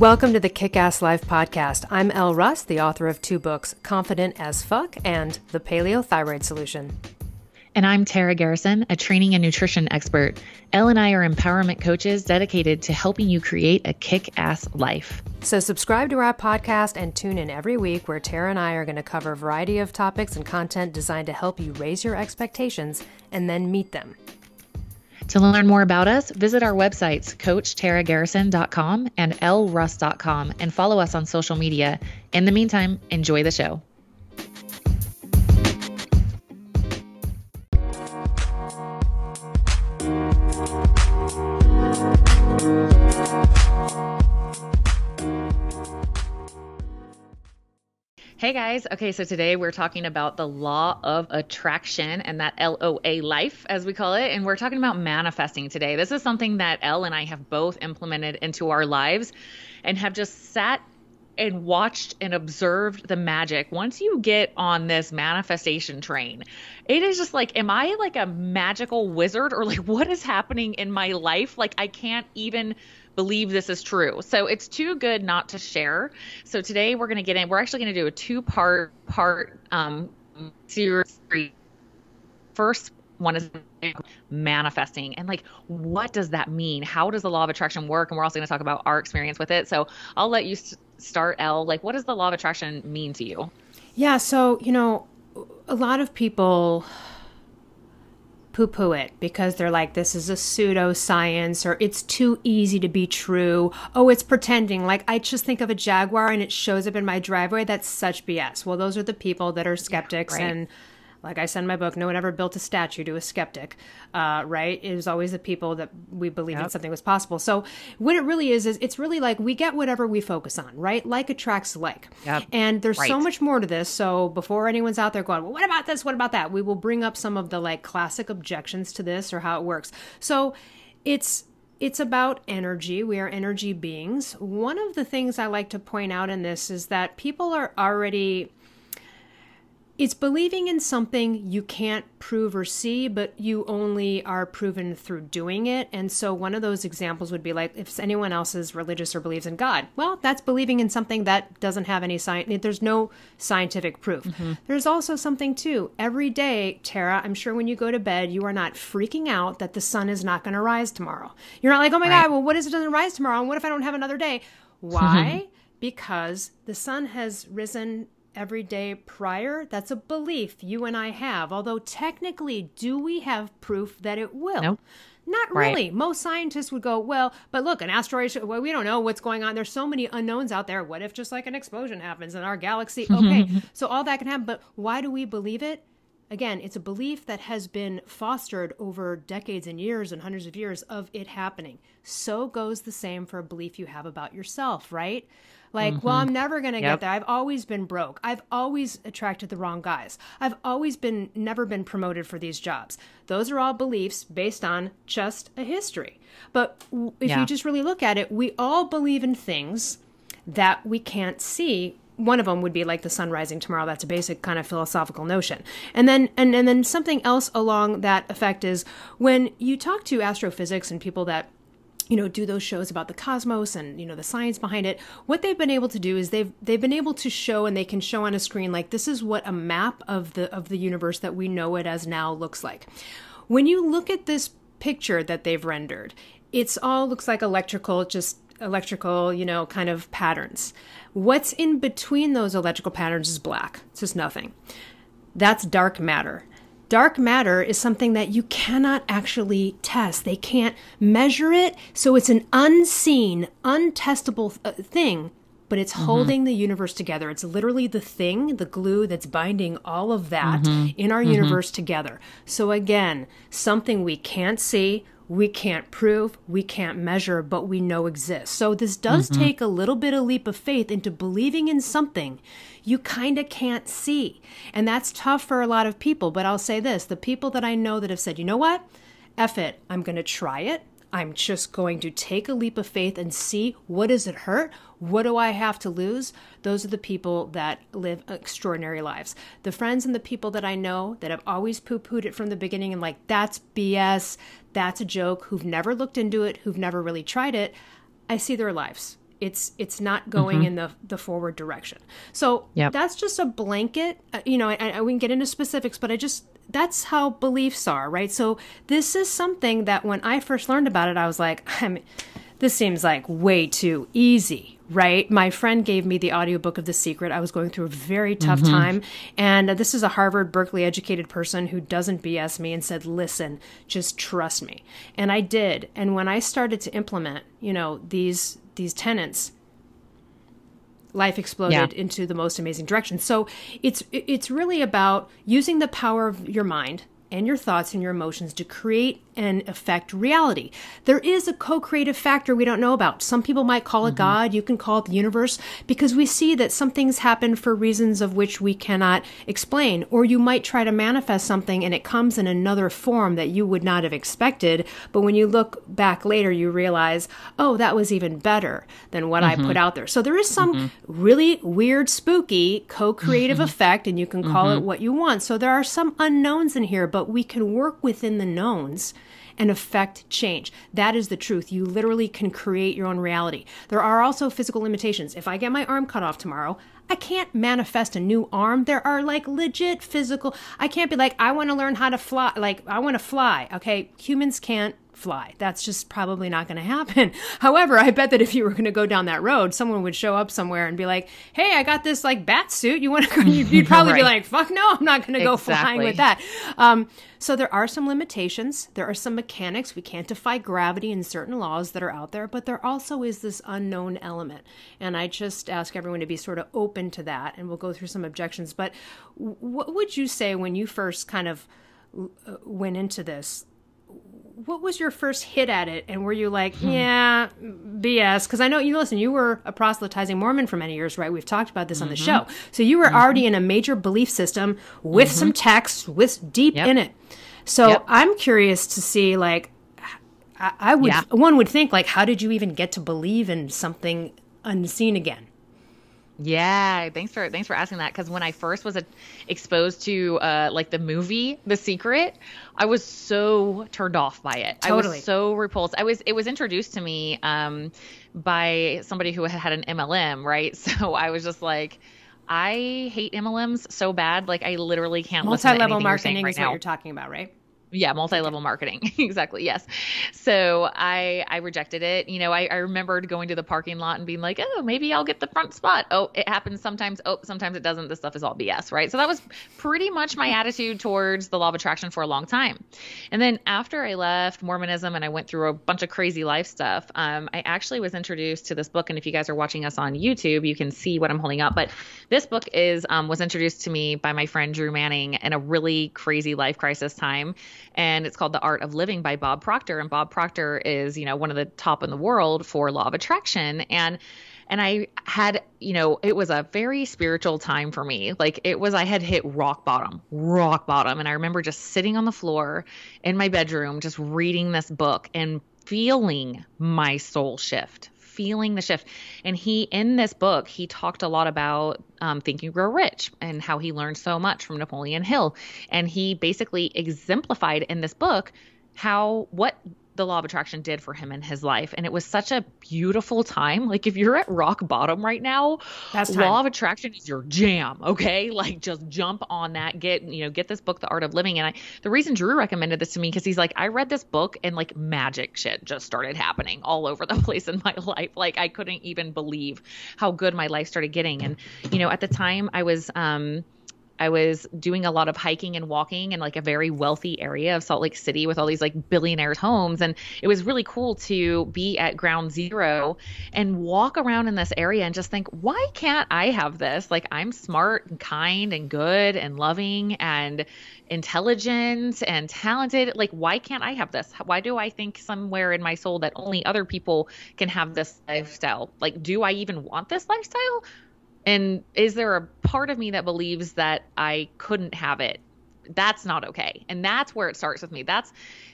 Welcome to the Kick Ass Life podcast. I'm Elle Russ, the author of two books, Confident as Fuck and The Paleo Thyroid Solution. And I'm Tara Garrison, a training and nutrition expert. Elle and I are empowerment coaches dedicated to helping you create a kick ass life. So, subscribe to our podcast and tune in every week where Tara and I are going to cover a variety of topics and content designed to help you raise your expectations and then meet them. To learn more about us, visit our websites, CoachTaraGarrison.com and ElleRuss.com, and follow us on social media. In the meantime, enjoy the show. Hey guys. Okay, so today we're talking about the law of attraction and that LOA life, as we call it. And we're talking about manifesting today. This is something that Elle and I have both implemented into our lives and have just sat and watched and observed the magic. Once you get on this manifestation train, it is just like, am I like a magical wizard or like what is happening in my life? Like, I can't even believe this is true. So it's too good not to share. So today we're going to get in. We're actually going to do a two part part um, series. First one is manifesting and like what does that mean how does the law of attraction work and we're also going to talk about our experience with it so i'll let you start Elle like what does the law of attraction mean to you yeah so you know a lot of people poo poo it because they're like, this is a pseudoscience or it's too easy to be true. Oh, it's pretending. Like, I just think of a Jaguar and it shows up in my driveway. That's such BS. Well, those are the people that are skeptics yeah, right. and like I said in my book, no one ever built a statue to a skeptic, uh, right? It was always the people that we believed yep. that something was possible. So what it really is is it's really like we get whatever we focus on, right? Like attracts like. Yep. And there's right. so much more to this. So before anyone's out there going, well, what about this? What about that? We will bring up some of the like classic objections to this or how it works. So it's it's about energy. We are energy beings. One of the things I like to point out in this is that people are already it's believing in something you can't prove or see, but you only are proven through doing it. And so, one of those examples would be like if anyone else is religious or believes in God, well, that's believing in something that doesn't have any science, there's no scientific proof. Mm-hmm. There's also something, too. Every day, Tara, I'm sure when you go to bed, you are not freaking out that the sun is not going to rise tomorrow. You're not like, oh my right. God, well, what if it doesn't rise tomorrow? And what if I don't have another day? Why? because the sun has risen every day prior, that's a belief you and I have. Although technically, do we have proof that it will? Nope. Not really. Right. Most scientists would go, well, but look, an asteroid, well, we don't know what's going on. There's so many unknowns out there. What if just like an explosion happens in our galaxy? Okay, so all that can happen. But why do we believe it? Again, it's a belief that has been fostered over decades and years and hundreds of years of it happening. So goes the same for a belief you have about yourself, right? Like, mm-hmm. well, I'm never going to yep. get there. I've always been broke. I've always attracted the wrong guys. I've always been never been promoted for these jobs. Those are all beliefs based on just a history. But if yeah. you just really look at it, we all believe in things that we can't see one of them would be like the sun rising tomorrow that's a basic kind of philosophical notion and then and, and then something else along that effect is when you talk to astrophysics and people that you know do those shows about the cosmos and you know the science behind it. What they've been able to do is they've they've been able to show and they can show on a screen like this is what a map of the of the universe that we know it as now looks like. When you look at this picture that they've rendered it's all looks like electrical just electrical you know kind of patterns. What's in between those electrical patterns is black. It's just nothing. That's dark matter dark matter is something that you cannot actually test. They can't measure it. So it's an unseen, untestable th- thing, but it's mm-hmm. holding the universe together. It's literally the thing, the glue that's binding all of that mm-hmm. in our mm-hmm. universe together. So again, something we can't see, we can't prove, we can't measure, but we know exists. So this does mm-hmm. take a little bit of leap of faith into believing in something you kind of can't see. And that's tough for a lot of people. But I'll say this the people that I know that have said, you know what? F it. I'm going to try it. I'm just going to take a leap of faith and see what does it hurt? What do I have to lose? Those are the people that live extraordinary lives. The friends and the people that I know that have always poo pooed it from the beginning and like, that's BS, that's a joke, who've never looked into it, who've never really tried it, I see their lives it's it's not going mm-hmm. in the the forward direction. So yep. that's just a blanket. Uh, you know, I, I, we can get into specifics, but I just that's how beliefs are, right? So this is something that when I first learned about it, I was like, I mean, this seems like way too easy, right? My friend gave me the audiobook of The Secret. I was going through a very tough mm-hmm. time. And this is a Harvard, Berkeley educated person who doesn't BS me and said, listen, just trust me. And I did. And when I started to implement, you know, these, these tenants, life exploded yeah. into the most amazing direction. So it's it's really about using the power of your mind and your thoughts and your emotions to create and affect reality. There is a co creative factor we don't know about. Some people might call it mm-hmm. God, you can call it the universe, because we see that some things happen for reasons of which we cannot explain. Or you might try to manifest something and it comes in another form that you would not have expected. But when you look back later, you realize, oh, that was even better than what mm-hmm. I put out there. So there is some mm-hmm. really weird, spooky co creative mm-hmm. effect, and you can call it mm-hmm. what you want. So there are some unknowns in here, but we can work within the knowns and affect change. That is the truth. You literally can create your own reality. There are also physical limitations. If I get my arm cut off tomorrow, I can't manifest a new arm. There are like legit physical. I can't be like, I want to learn how to fly. Like, I want to fly. Okay. Humans can't fly. That's just probably not going to happen. However, I bet that if you were going to go down that road, someone would show up somewhere and be like, "Hey, I got this like bat suit. You want to?" Go you'd probably right. be like, "Fuck no, I'm not going to go exactly. flying with that." Um, so there are some limitations. There are some mechanics. We can't defy gravity and certain laws that are out there, but there also is this unknown element. And I just ask everyone to be sort of open to that, and we'll go through some objections. But what would you say when you first kind of uh, went into this? What was your first hit at it and were you like hmm. yeah bs because i know you listen you were a proselytizing mormon for many years right we've talked about this mm-hmm. on the mm-hmm. show so you were mm-hmm. already in a major belief system with mm-hmm. some text with deep yep. in it so yep. i'm curious to see like I, I would yeah. one would think like how did you even get to believe in something unseen again yeah, thanks for thanks for asking that because when I first was a, exposed to uh, like the movie The Secret, I was so turned off by it. Totally. I was so repulsed. I was it was introduced to me um, by somebody who had had an MLM, right? So I was just like, I hate MLMs so bad, like I literally can't. Multi-level marketing right is now. what you're talking about, right? Yeah multi-level marketing. Exactly yes. So i i rejected it. You know I, I remembered going to the parking lot and being like oh maybe i'll get the front spot. Oh it happens sometimes. Oh sometimes it doesn't. This stuff is all bs right? So that was pretty much my attitude towards the law of attraction for a long time. And then after i left mormonism and i went through a bunch of crazy life stuff um, i actually was introduced to this book. And if you guys are watching us on youtube you can see what i'm holding up. But this book is um, was introduced to me by my friend drew manning in a really crazy life crisis time and it's called The Art of Living by Bob Proctor. And Bob Proctor is, you know, one of the top in the world for law of attraction. And and I had, you know, it was a very spiritual time for me. Like it was, I had hit rock bottom, rock bottom. And I remember just sitting on the floor in my bedroom, just reading this book and feeling my soul shift, feeling the shift. And he, in this book, he talked a lot about um, Think and Grow Rich and how he learned so much from Napoleon Hill. And he basically exemplified in this book how what the law of attraction did for him in his life. And it was such a beautiful time. Like if you're at rock bottom right now That's law of attraction is your jam okay? Like just jump on that get you know get this book the art of living. And i the reason drew recommended this to me because he's like i read this book and like magic shit just started happening all over the place in my life. Like i couldn't even believe how good my life started getting. And you know at the time i was um I was doing a lot of hiking and walking in like a very wealthy area of Salt Lake City with all these like billionaires' homes. And it was really cool to be at ground zero and walk around in this area and just think, why can't I have this? Like, I'm smart and kind and good and loving and intelligent and talented. Like, why can't I have this? Why do I think somewhere in my soul that only other people can have this lifestyle? Like, do I even want this lifestyle? And is there a part of me that believes that I couldn't have it? That's not okay. And that's where it starts with me. That's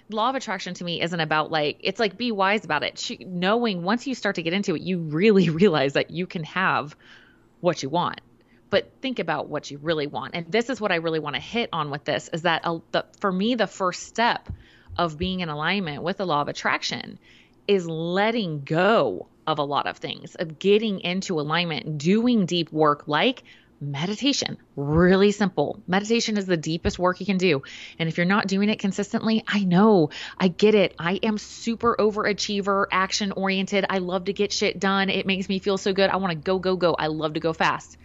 law of attraction to me isn't about like, it's like be wise about it. She, knowing once you start to get into it, you really realize that you can have what you want. But think about what you really want. And this is what I really want to hit on with this is that uh, the, for me, the first step of being in alignment with the law of attraction is letting go of a lot of things, of getting into alignment, doing deep work like meditation. Really simple. Meditation is the deepest work you can do. And if you're not doing it consistently, I know, I get it. I am super overachiever, action oriented. I love to get shit done. It makes me feel so good. I want to go, go, go. I love to go fast.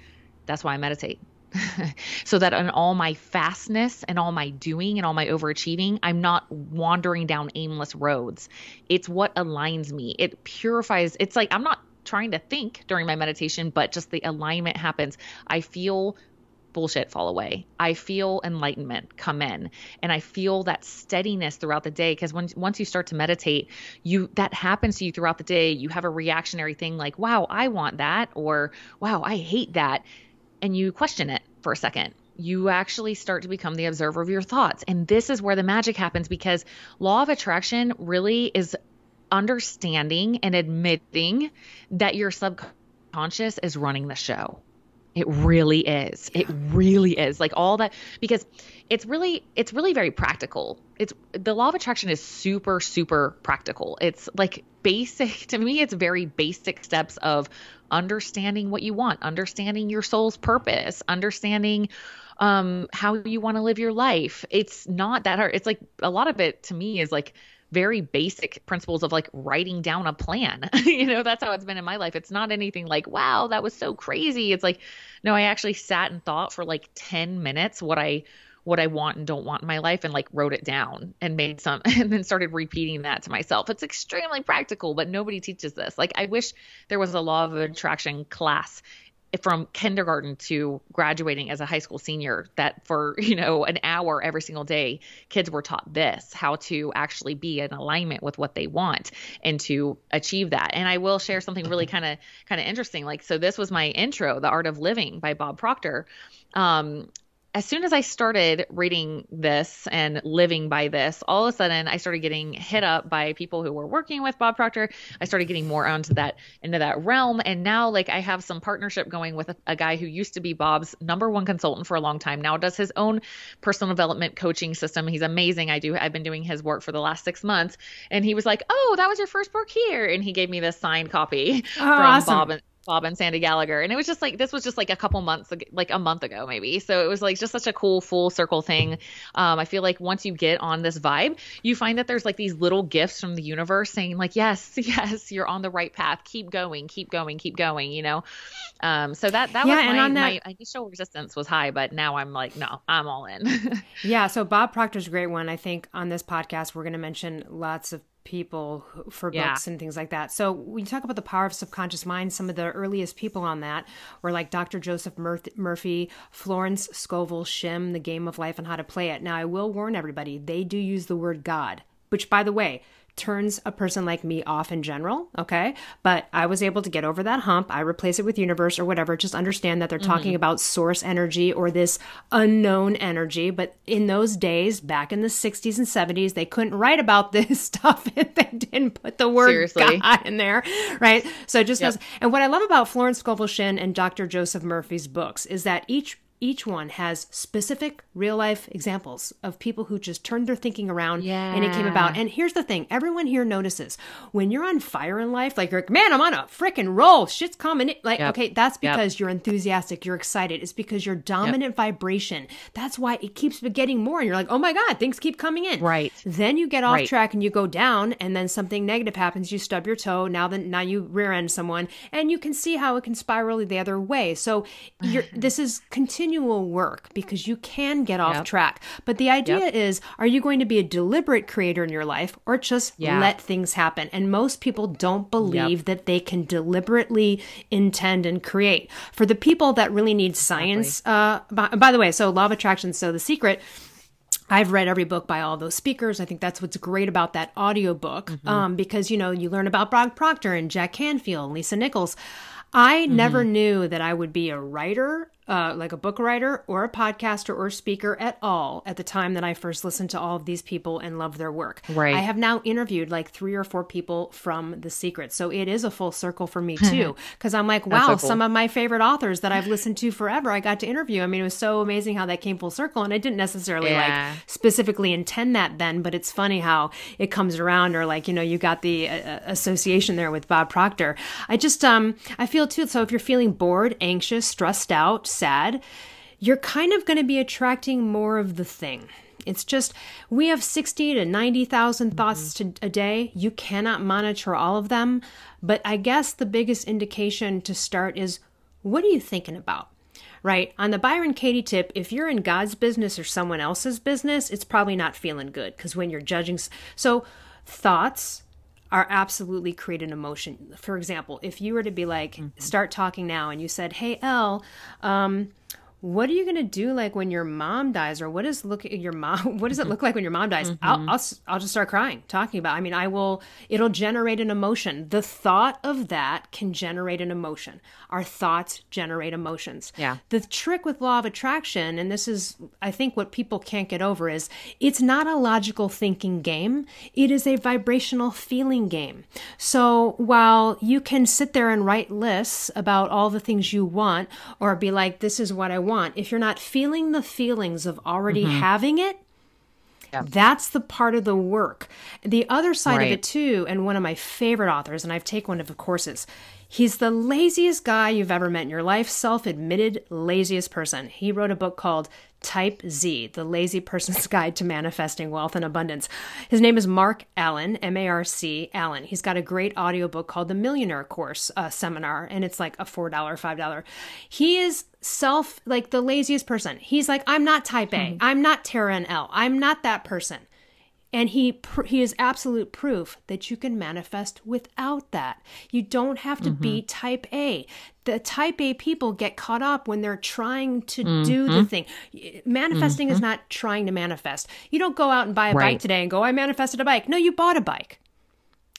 That's why I meditate. so that in all my fastness and all my doing and all my overachieving, I'm not wandering down aimless roads. It's what aligns me. It purifies. It's like I'm not trying to think during my meditation, but just the alignment happens. I feel bullshit fall away. I feel enlightenment come in and I feel that steadiness throughout the day because when once you start to meditate, you that happens to you throughout the day. You have a reactionary thing like, "Wow, I want that," or "Wow, I hate that." And you question it for a second you actually start to become the observer of your thoughts. And this is where the magic happens because law of attraction really is understanding and admitting that your subconscious is running the show. It really is. It really is. Like all that because it's really it's really very practical. It's the law of attraction is super super practical. It's like basic to me it's very basic steps of understanding what you want, understanding your soul's purpose, understanding um how you want to live your life. It's not that hard. It's like a lot of it to me is like very basic principles of like writing down a plan. you know, that's how it's been in my life. It's not anything like, wow, that was so crazy. It's like, no, I actually sat and thought for like 10 minutes what I what I want and don't want in my life and like wrote it down and made some and then started repeating that to myself. It's extremely practical, but nobody teaches this. Like I wish there was a law of attraction class from kindergarten to graduating as a high school senior that for you know an hour every single day kids were taught this how to actually be in alignment with what they want and to achieve that. And i will share something really kind of kind of interesting. Like so this was my intro the art of living by bob proctor. Um, as soon as I started reading this and living by this, all of a sudden I started getting hit up by people who were working with Bob Proctor. I started getting more onto that into that realm, and now like I have some partnership going with a, a guy who used to be Bob's number one consultant for a long time. Now does his own personal development coaching system. He's amazing. I do. I've been doing his work for the last six months, and he was like, "Oh, that was your first book here," and he gave me this signed copy oh, from awesome. Bob. And, Bob and Sandy Gallagher. And it was just like, this was just like a couple months, like a month ago, maybe. So it was like just such a cool full circle thing. Um, I feel like once you get on this vibe, you find that there's like these little gifts from the universe saying, like, yes, yes, you're on the right path. Keep going, keep going, keep going, you know? Um, so that, that yeah, was my, that, my initial resistance was high, but now I'm like, no, I'm all in. yeah. So Bob Proctor's a great one. I think on this podcast, we're going to mention lots of people for yeah. books and things like that. So when you talk about the power of subconscious mind, some of the earliest people on that were like Dr. Joseph Murphy, Florence Scovel Shinn, The Game of Life and How to Play It. Now I will warn everybody, they do use the word God, which by the way, turns a person like me off in general. Okay. But I was able to get over that hump. I replace it with universe or whatever. Just understand that they're mm-hmm. talking about source energy or this unknown energy. But in those days, back in the 60s and 70s, they couldn't write about this stuff if they didn't put the word Seriously. God in there. Right. So just yep. and what I love about Florence Scovel Shinn and Dr. Joseph Murphy's books is that each each one has specific real life examples of people who just turned their thinking around yeah. and it came about. And here's the thing everyone here notices when you're on fire in life, like you're like, man, I'm on a freaking roll. Shit's coming. In. Like, yep. okay, that's because yep. you're enthusiastic, you're excited. It's because you're dominant yep. vibration. That's why it keeps getting more. And you're like, oh my God, things keep coming in. Right. Then you get off right. track and you go down, and then something negative happens. You stub your toe. Now, then, now you rear end someone, and you can see how it can spiral the other way. So you're, this is continuing continual work because you can get off yep. track. But the idea yep. is are you going to be a deliberate creator in your life or just yeah. let things happen? And most people don't believe yep. that they can deliberately intend and create. For the people that really need science, exactly. uh, by, by the way, so law of attraction, so the secret. I've read every book by all those speakers. I think that's what's great about that audiobook mm-hmm. um, because, you know, you learn about Bob Proctor and Jack Canfield, and Lisa Nichols. I mm-hmm. never knew that I would be a writer uh, like a book writer or a podcaster or speaker at all at the time that I first listened to all of these people and loved their work. Right. I have now interviewed like three or four people from The Secret. So it is a full circle for me too. Because I'm like, wow, so cool. some of my favorite authors that I've listened to forever, I got to interview. I mean, it was so amazing how that came full circle. And I didn't necessarily Yeah. like specifically intend that then, but it's funny how it comes around or like, you know, you got the uh, association there with Bob Proctor. I just, um, I feel too. So if you're feeling bored, anxious, stressed out, sad, you're kind of going to be attracting more of the thing. It's just we have 60 to 90,000 thoughts mm-hmm. to, a day. You cannot monitor all of them, but I guess the biggest indication to start is what are you thinking about? Right? On the Byron Katie tip, if you're in God's business or someone else's business, it's probably not feeling good because when you're judging so thoughts are absolutely create an emotion. For example, if you were to be like, start talking now, and you said, "Hey, Elle, um, what are you gonna do like when your mom dies, or what is look your mom? What does it mm-hmm. look like when your mom dies?" I'll, mm-hmm. I'll s- I'll just start crying talking about. I mean, I will. It'll generate an emotion. The thought of that can generate an emotion. Our thoughts generate emotions. Yeah. The trick with law of attraction, and this is, I think, what people can't get over is it's not a logical thinking game. It is a vibrational feeling game. So while you can sit there and write lists about all the things you want, or be like, this is what I want, if you're not feeling the feelings of already mm-hmm. having it, that's the part of the work. The other side of it too, and one of my favorite authors, and I've taken one of the courses. He's the laziest guy you've ever met in your life, self-admitted laziest person. He wrote a book called Type Z, The Lazy Person's Guide to Manifesting Wealth and Abundance. His name is Marc Allen, M A R C Allen. He's got a great audiobook called The Millionaire Course uh, Seminar, and it's like a $4, $5. He is self, like the laziest person. He's like, I'm not type A. I'm not Tara and Elle. I'm not that person. And he pr- he is absolute proof that you can manifest without that. You don't have to be mm-hmm. type A. The type A people get caught up when they're trying to do the mm-hmm. thing. Manifesting is mm-hmm. not trying to manifest. You don't go out and buy a bike today and go, I manifested a bike. No, you bought a bike.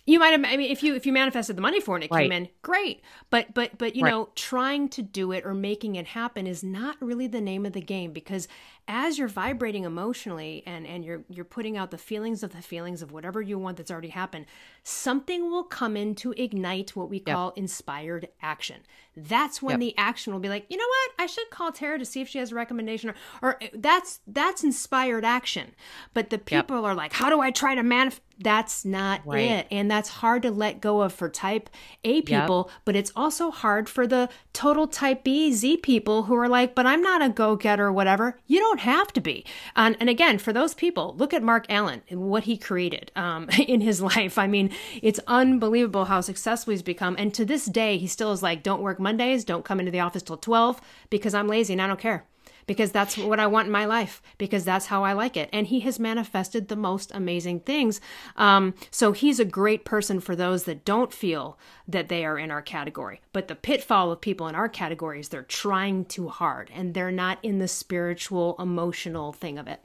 You might have. I mean, if you if you manifested the money for it, and it came in, great. But but but you Right. know, trying to do it or making it happen is not really the name of the game because as you're vibrating emotionally and and you're you're putting out the feelings of the feelings of whatever you want that's already happened, something will come in to ignite what we call inspired action. That's when Yep. the action will be like, you know what, I should call Tara to see if she has a recommendation, or, or eh, that's that's inspired action. But the people are like, how do I try to manifest? That's not Right. it, and that's hard to let go of for Type A people. But it's also hard for the total Type B Z people who are like, but I'm not a go getter, whatever. You don't have to be. And and again, for those people, look at Marc Allen and what he created um, in his life. I mean, it's unbelievable how successful he's become. And to this day, he still is like, don't work Mondays, don't come into the office till twelve because I'm lazy and I don't care because that's what I want in my life, because that's how I like it. And he has manifested the most amazing things. Um, so he's a great person for those that don't feel that they are in our category. But the pitfall of people in our category is they're trying too hard and they're not in the spiritual, emotional thing of it.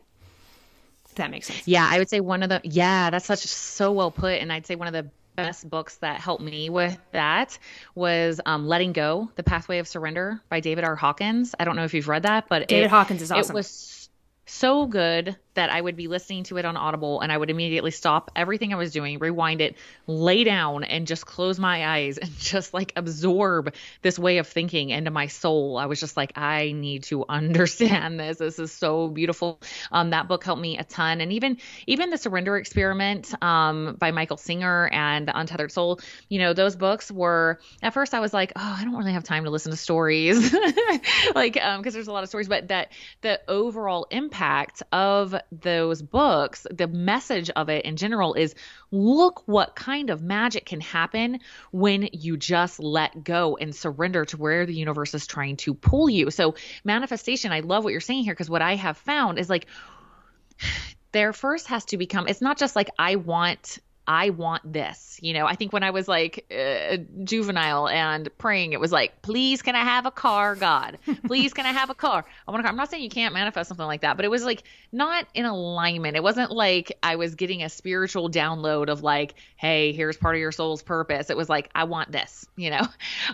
If that makes sense. Yeah, I would say one of the yeah, that's such so well put, and I'd say one of the best books that helped me with that was um, "Letting Go: The Pathway of Surrender" by David R. Hawkins. I don't know if you've read that, but David it, Hawkins is awesome. It was so good that I would be listening to it on Audible and I would immediately stop everything I was doing, rewind it, lay down and just close my eyes and just like absorb this way of thinking into my soul. I was just like, I need to understand this. This is so beautiful. Um, that book helped me a ton. And even, even the surrender experiment, um, by Michael Singer and the untethered soul, you know, those books were at first I was like, oh, I don't really have time to listen to stories. like, um, cause there's a lot of stories, but that the overall impact of those books, the message of it in general is look what kind of magic can happen when you just let go and surrender to where the universe is trying to pull you. So, manifestation, I love what you're saying here because what I have found is like there first has to become it's not just like I want I want this. You know, I think when I was like uh, juvenile and praying, it was like, please, can I have a car, God? Please, can I have a car? I want a car. I'm not saying you can't manifest something like that, but it was like not in alignment. It wasn't like I was getting a spiritual download of like, hey, here's part of your soul's purpose. It was like, I want this, you know?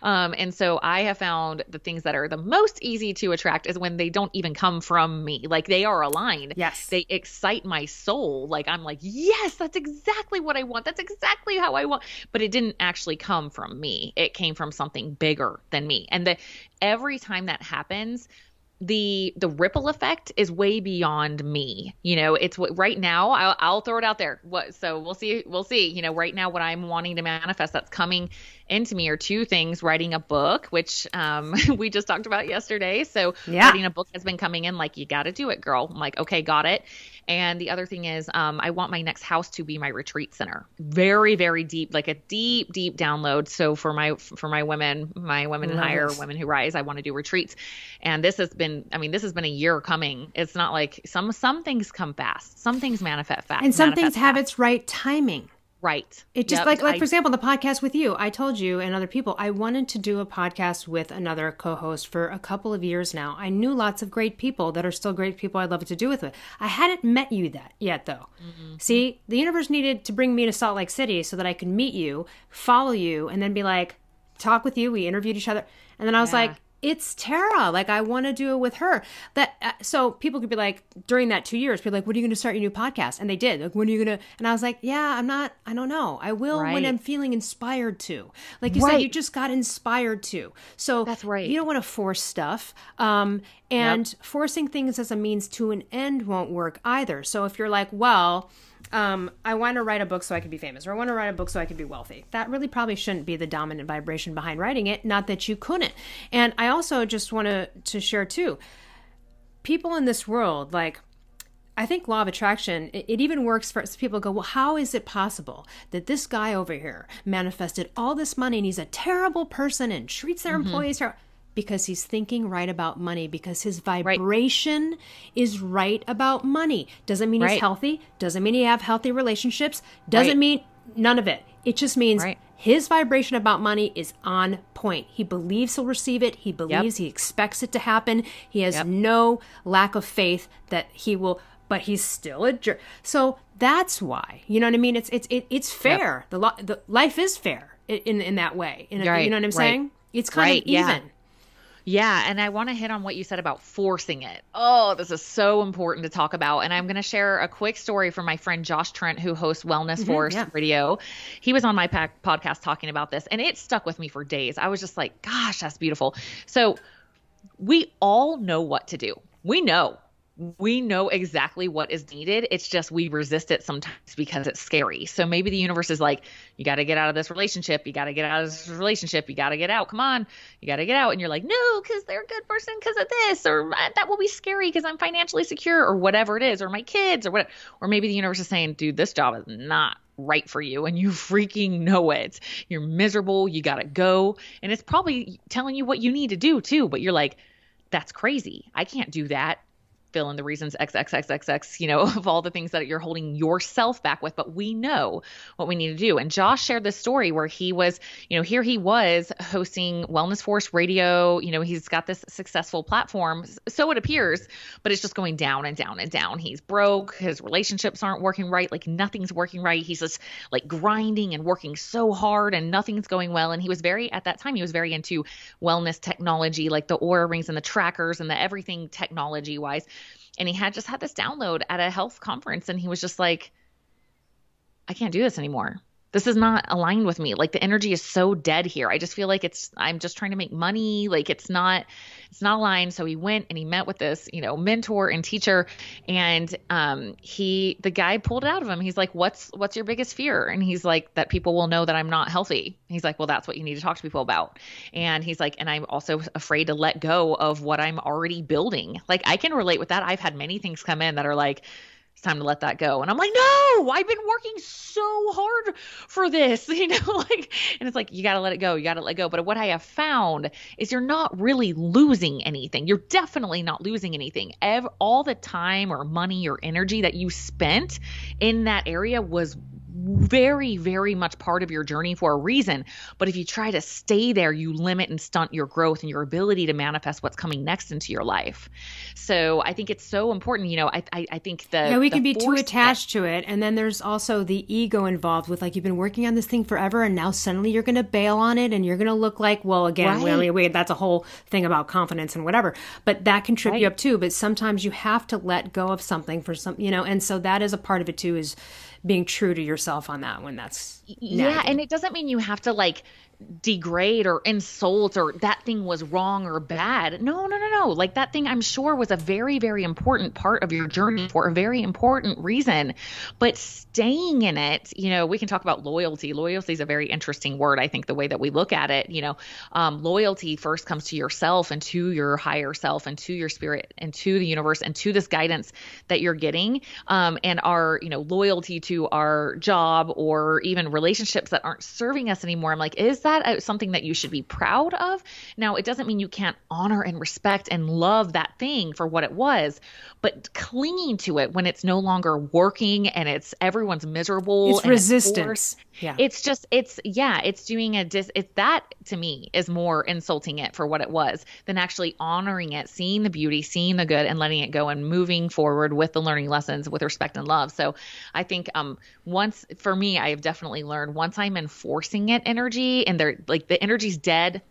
Um, and so I have found the things that are the most easy to attract is when they don't even come from me. Like they are aligned. Yes. They excite my soul. Like I'm like, yes, that's exactly what I want. That's exactly how I want. But it didn't actually come from me. It came from something bigger than me. And the every time that happens, the the ripple effect is way beyond me you know it's what right now I'll, I'll throw it out there what so we'll see we'll see you know right now what i'm wanting to manifest that's coming into me are two things writing a book which um, we just talked about yesterday so yeah. writing a book has been coming in like you got to do it girl I'm like okay got it and the other thing is, um, I want my next house to be my retreat center. Very, very deep, like a deep, deep download. So for my for my women, my women in higher, women who rise, I want to do retreats. And this has been, I mean, this has been a year coming. It's not like some some things come fast, some things manifest fast, and some things fast. have its right timing. Right. It just yep. like like I, for example the podcast with you. I told you and other people I wanted to do a podcast with another co-host for a couple of years now. I knew lots of great people that are still great people I'd love to do with it. I hadn't met you that yet though. Mm-hmm. See, the universe needed to bring me to Salt Lake City so that I could meet you, follow you, and then be like, talk with you. We interviewed each other, and then I was yeah. like, it's Tara. Like I want to do it with her. That uh, so people could be like during that two years, be like, "When are you going to start your new podcast?" And they did. Like, when are you going to? And I was like, "Yeah, I'm not. I don't know. I will right. when I'm feeling inspired to." Like you right. said, you just got inspired to. So that's right. You don't want to force stuff. Um, and yep. forcing things as a means to an end won't work either. So if you're like, well um, I want to write a book so I can be famous, or I want to write a book so I can be wealthy. That really probably shouldn't be the dominant vibration behind writing it. Not that you couldn't. And I also just want to to share too. People in this world, like I think law of attraction, it, it, even works for people go, well, how is it possible that this guy over here manifested all this money and he's a terrible person and treats their mm-hmm. employees terrible? Because he's thinking right about money because his vibration right. is right about money. Doesn't mean right. he's healthy, doesn't mean he have healthy relationships, doesn't right. mean none of it. It just means his vibration about money is on point. He believes he'll receive it. He believes yep. he expects it to happen. He has yep. no lack of faith that he will but he's still a jerk. So that's why. You know what I mean? It's it's it, it's fair. Yep. The, lo- the life is fair in in that way. In a, you know what I'm saying? It's kind of even. Yeah. Yeah, and I want to hit on what you said about forcing it. Oh, this is so important to talk about. And I'm going to share a quick story from my friend Josh Trent, who hosts Wellness mm-hmm, Force yeah. Radio. He was on my podcast talking about this, and it stuck with me for days. I was just like, gosh, that's beautiful. So we all know what to do. We know we know exactly what is needed. It's just we resist it sometimes because it's scary. So maybe the universe is like, you got to get out of this relationship. You got to get out of this relationship. You got to get out. Come on. You got to get out. And you're like, no, because they're a good person because of this, or uh, that will be scary because I'm financially secure, or whatever it is, or my kids, or what. Or maybe the universe is saying, dude, this job is not right for you and you freaking know it. You're miserable. You got to go. And it's probably telling you what you need to do too. But you're like, that's crazy. I can't do that fill in the reasons XXXXX, you know, of all the things that you're holding yourself back with, but we know what we need to do. And Josh shared this story where he was, you know, here he was hosting Wellness Force Radio. You know, he's got this successful platform, so it appears, but it's just going down and down and down. He's broke, his relationships aren't working right, like nothing's working right. He's just like grinding and working so hard and nothing's going well. And he was very, at that time, he was very into wellness technology, like the Oura rings and the trackers and the everything technology wise and he had just had this download at a health conference and he was just like i can't do this anymore this is not aligned with me. Like the energy is so dead here. I just feel like it's i'm just trying to make money. Like it's not it's not aligned. So he went and he met with this you know mentor and teacher and um he the guy pulled it out of him. He's like what's what's your biggest fear? And he's like that people will know that i'm not healthy. He's like well that's what you need to talk to people about. And he's like and i'm also afraid to let go of what i'm already building. Like i can relate with that. I've had many things come in that are like it's time to let that go. And I'm like, no, I've been working so hard for this, you know, like, and it's like, you got to let it go. You got to let go. But what I have found is you're not really losing anything. You're definitely not losing anything. all the time or money or energy that you spent in that area was very, very much part of your journey for a reason. But if you try to stay there, you limit and stunt your growth and your ability to manifest what's coming next into your life. So I think it's so important. You know, I I, I think the yeah we the can be too attached to it, and then there's also the ego involved with like you've been working on this thing forever, and now suddenly you're going to bail on it, and you're going to look like well again, Right. wait, wait, that's a whole thing about confidence and whatever. But that can trip you up too. But sometimes you have to let go of something for some, you know, and so that is a part of it too is being true to yourself on that when that's yeah and it doesn't mean you have to like degrade or insult or that thing was wrong or bad. No no no no. Like that thing i'm sure was a very very important part of your journey for a very important reason. But staying in it you know we can talk about loyalty. Loyalty is a very interesting word i think the way that we look at it. You know um, loyalty first comes to yourself and to your higher self and to your spirit and to the universe and to this guidance that you're getting um, and our you know loyalty to our job or even relationships that aren't serving us anymore i'm like is that something that you should be proud of? Now it doesn't mean you can't honor and respect and love that thing for what it was but clinging to it when it's no longer working and it's everyone's miserable it's resistance. yeah, it's just it's yeah it's doing a dis it's that to me is more insulting it for what it was than actually honoring it seeing the beauty seeing the good and letting it go and moving forward with the learning lessons with respect and love. So i think um once for me i have definitely learned once i'm enforcing it energy and they're like the energy's dead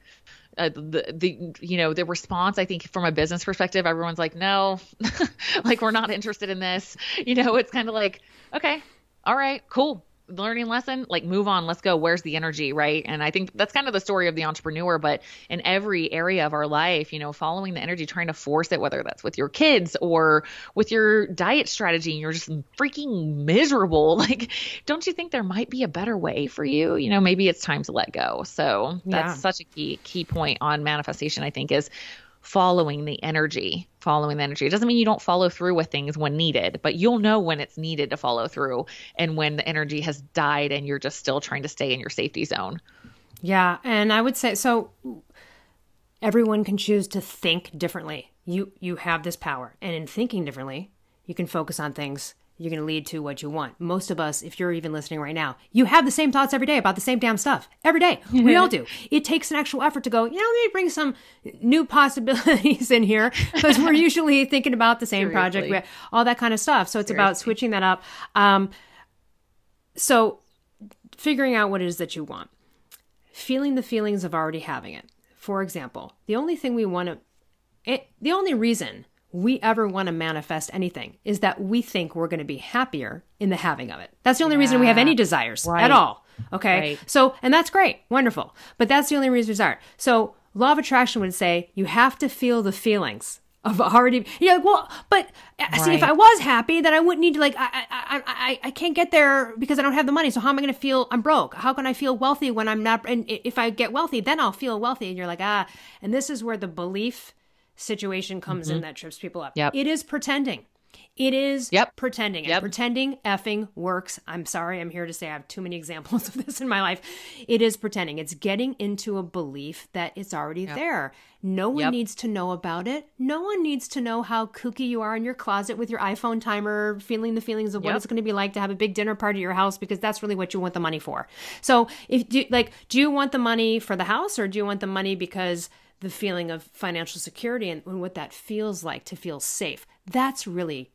uh, the the you know the response I think from a business perspective everyone's like no like we're not interested in this. You know it's kind of like okay all right cool learning lesson like move on let's go where's the energy right? And i think that's kind of the story of the entrepreneur but in every area of our life you know following the energy trying to force it whether that's with your kids or with your diet strategy and you're just freaking miserable like don't you think there might be a better way for you? You know maybe it's time to let go. So that's Yeah. such a key key point on manifestation i think is following the energy following the energy it doesn't mean you don't follow through with things when needed but you'll know when it's needed to follow through and when the energy has died and you're just still trying to stay in your safety zone Yeah, and I would say so everyone can choose to think differently. You you have this power. And in thinking differently, you can focus on things you're going to lead to what you want. Most of us, if you're even listening right now, you have the same thoughts every day about the same damn stuff. Every day. We all do. It takes an actual effort to go, you know, let me bring some new possibilities in here because we're usually thinking about the same project, all that kind of stuff. So it's about switching that up. Um, so figuring out what it is that you want feeling the feelings of already having it. For example, the only thing we want to, it, the only reason we ever want to manifest anything is that we think we're going to be happier in the having of it. That's the only reason we have any desires Right. at all. Okay. Right. So, and that's great, wonderful. But that's the only reason we desire. So, law of attraction would say you have to feel the feelings of already. Yeah, like, well, but uh, see, if I was happy, then I wouldn't need to like. I, I, I, I, I can't get there because I don't have the money. So how am I going to feel? I'm broke. How can I feel wealthy when I'm not? And if I get wealthy, then I'll feel wealthy. And you're like, ah. And this is where the belief situation comes in that trips people up. Mm-hmm. Yep. It is pretending. It is Yep. pretending. And pretending effing works. I'm sorry, I'm here to say I have too many examples of this in my life. It is pretending. It's getting into a belief that it's already there. No one Yep. needs to know about it. No one needs to know how kooky you are in your closet with your iPhone timer, feeling the feelings of what Yep. it's going to be like to have a big dinner party at your house because that's really what you want the money for. So, if do, like do you want the money for the house or do you want the money because the feeling of financial security and, and what that feels like to feel safe? That's really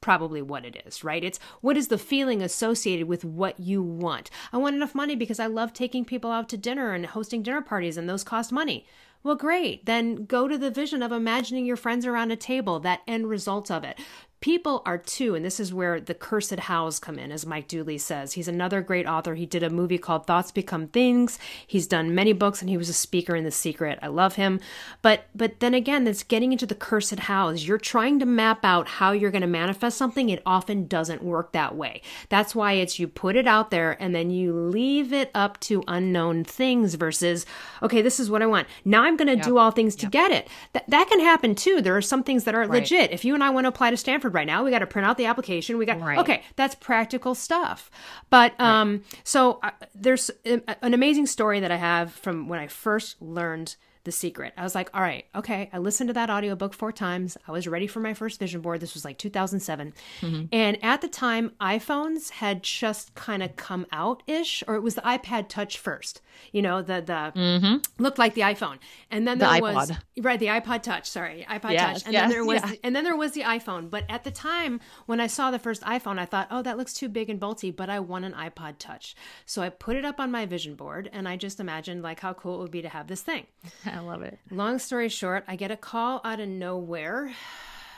probably what it is, right? It's what is the feeling associated with what you want? I want enough money because I love taking people out to dinner and hosting dinner parties, and those cost money. Well, great. Then go to the vision of imagining your friends around a table, that end result of it. People are too, and this is where the cursed hows come in, as Mike Dooley says. He's another great author. He did a movie called Thoughts Become Things. He's done many books, and he was a speaker in The Secret. I love him. But but then again, that's getting into the cursed hows. You're trying to map out how you're going to manifest something. It often doesn't work that way. That's why it's you put it out there and then you leave it up to unknown things versus, okay, this is what I want. Now I'm going to do all things to get it. That that can happen too. There are some things that are legit. If you and I want to apply to Stanford right now, we got to print out the application. We got Right. okay, that's practical stuff. But um, so uh, there's a, an amazing story that I have from when I first learned the secret. I was like, all right, okay. I listened to that audiobook four times. I was ready for my first vision board. This was like 2007. Mm-hmm. And at the time, iPhones had just kind of come out ish, or it was the iPad Touch first. You know, the, the mm-hmm. looked like the iPhone. And then there the was, right, the iPod Touch, sorry, iPod yes, Touch. And yes, then there was, yeah. and then there was the iPhone. But at the time, when I saw the first iPhone, I thought, oh, that looks too big and bulky, but I want an iPod Touch. So I put it up on my vision board and I just imagined like how cool it would be to have this thing. I love it. Long story short, I get a call out of nowhere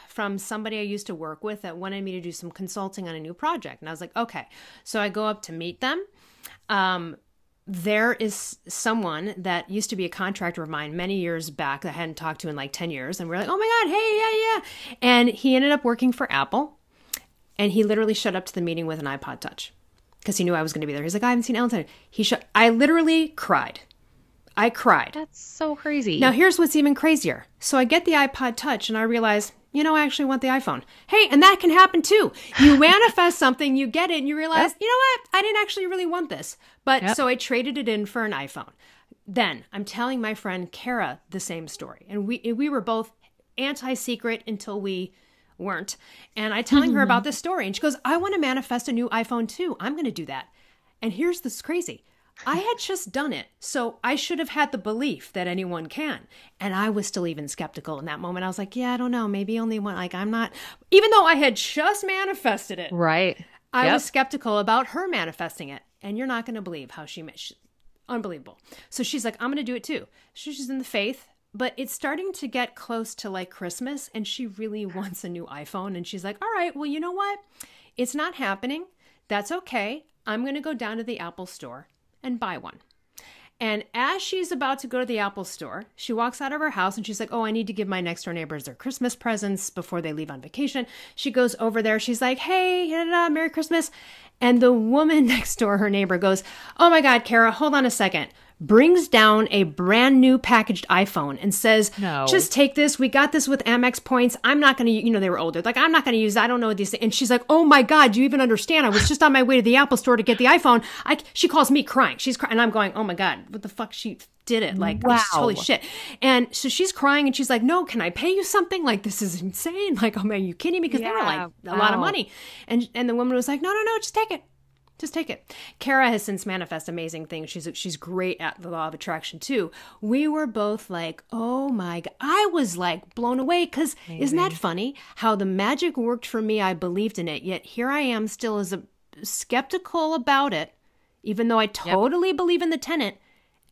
from somebody I used to work with that wanted me to do some consulting on a new project. And I was like, okay. So I go up to meet them. Um, there is someone that used to be a contractor of mine many years back that I hadn't talked to in like 10 years. And we're like, oh my God, hey, yeah, yeah. And he ended up working for Apple. And he literally showed up to the meeting with an iPod Touch because he knew I was going to be there. He's like, I haven't seen Ellen He showed, I literally cried. I cried. That's so crazy. Now, here's what's even crazier. So I get the iPod Touch and I realize, you know, I actually want the iPhone. Hey, and that can happen too. You manifest something, you get it, and you realize, yep. you know what? I didn't actually really want this. But yep. so I traded it in for an iPhone. Then I'm telling my friend Kara the same story. And we we were both anti-secret until we weren't. And I telling her mm-hmm. about this story and she goes, "I want to manifest a new iPhone too. I'm going to do that." And here's this crazy. I had just done it, so I should have had the belief that anyone can. And I was still even skeptical in that moment. I was like, yeah, I don't know, maybe only one. Like, I'm not, even though I had just manifested it. Right. I yep. was skeptical about her manifesting it. And you're not going to believe how she, she unbelievable. So she's like, I'm going to do it too. She's in the faith, but it's starting to get close to like Christmas, and she really wants a new iPhone. And she's like, all right, well, you know what? It's not happening. That's okay. I'm going to go down to the Apple store and buy one. And as she's about to go to the Apple store, she walks out of her house and she's like, Oh, I need to give my next door neighbors their Christmas presents before they leave on vacation. She goes over there. She's like, Hey, Merry Christmas. And the woman next door, her neighbor, goes, Oh my God, Kara, hold on a second brings down a brand new packaged iPhone and says, no. just take this. We got this with Amex points. I'm not going to, you know, they were older. Like, I'm not going to use, I don't know these. And she's like, oh my God, do you even understand? I was just on my way to the Apple store to get the iPhone. I, she calls me crying. She's crying. And I'm going, oh my God, what the fuck? She did it. Like, wow. holy shit. And so she's crying and she's like, no, can I pay you something? Like, this is insane. Like, oh man, are you kidding me? Because yeah. they were like a wow. lot of money. And, and the woman was like, no, no, no, just take it. Just take it. Kara has since manifest amazing things. She's she's great at the law of attraction too. We were both like, "Oh my god." I was like blown away cuz isn't that funny how the magic worked for me? I believed in it. Yet here I am still as a skeptical about it even though I totally yep. believe in the tenant.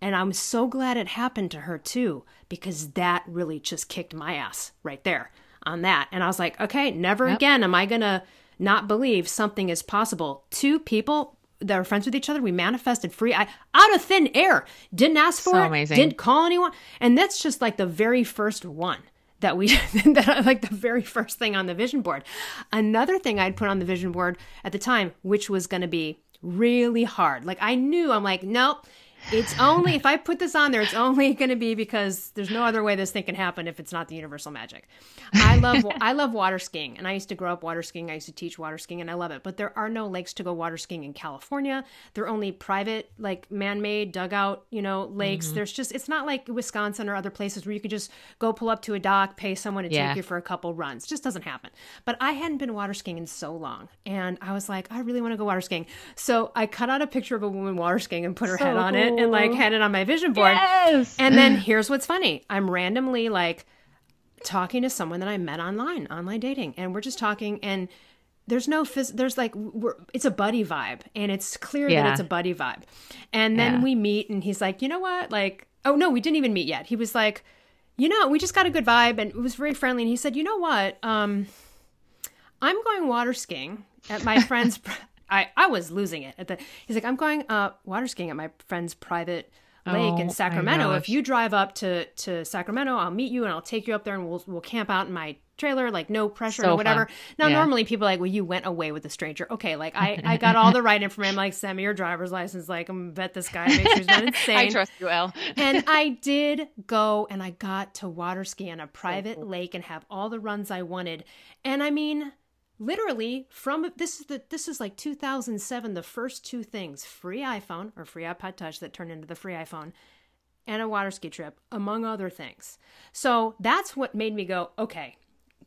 And I'm so glad it happened to her too because that really just kicked my ass right there on that. And I was like, "Okay, never yep. again am I going to not believe something is possible. Two people that are friends with each other, we manifested free I, out of thin air. Didn't ask for so it. Amazing. Didn't call anyone. And that's just like the very first one that we that like the very first thing on the vision board. Another thing I'd put on the vision board at the time, which was going to be really hard. Like I knew I'm like, nope, it's only if I put this on there, it's only going to be because there's no other way this thing can happen if it's not the universal magic. I love I love water skiing, and I used to grow up water skiing. I used to teach water skiing, and I love it. But there are no lakes to go water skiing in California. They're only private, like man-made dugout, you know, lakes. Mm-hmm. There's just it's not like Wisconsin or other places where you can just go pull up to a dock, pay someone to yeah. take you for a couple runs. It just doesn't happen. But I hadn't been water skiing in so long, and I was like, I really want to go water skiing. So I cut out a picture of a woman water skiing and put her so head on cool. it and like had it on my vision board. Yes. And then here's what's funny. I'm randomly like talking to someone that I met online, online dating, and we're just talking and there's no phys- there's like it's a buddy vibe and it's clear yeah. that it's a buddy vibe. And then yeah. we meet and he's like, "You know what? Like, oh no, we didn't even meet yet." He was like, "You know, we just got a good vibe and it was very friendly." And he said, "You know what? Um I'm going water skiing at my friend's I, I was losing it at the he's like i'm going uh water skiing at my friend's private lake oh, in sacramento. If you drive up to to sacramento i'll meet you and i'll take you up there and we'll we'll camp out in my trailer like no pressure so or whatever. fun. now yeah. normally people are like well you went away with a stranger. Okay like i i got all the right information. I'm like send me your driver's license. Like i'm bet this guy makes sure he's not insane. i trust you Elle and i did go and i got to water ski on a private lake and have all the runs i wanted. And i mean literally from this is the this is like 2007 the first two things free iphone or free ipod touch that turned into the free iphone and a water ski trip, among other things. So that's what made me go, okay,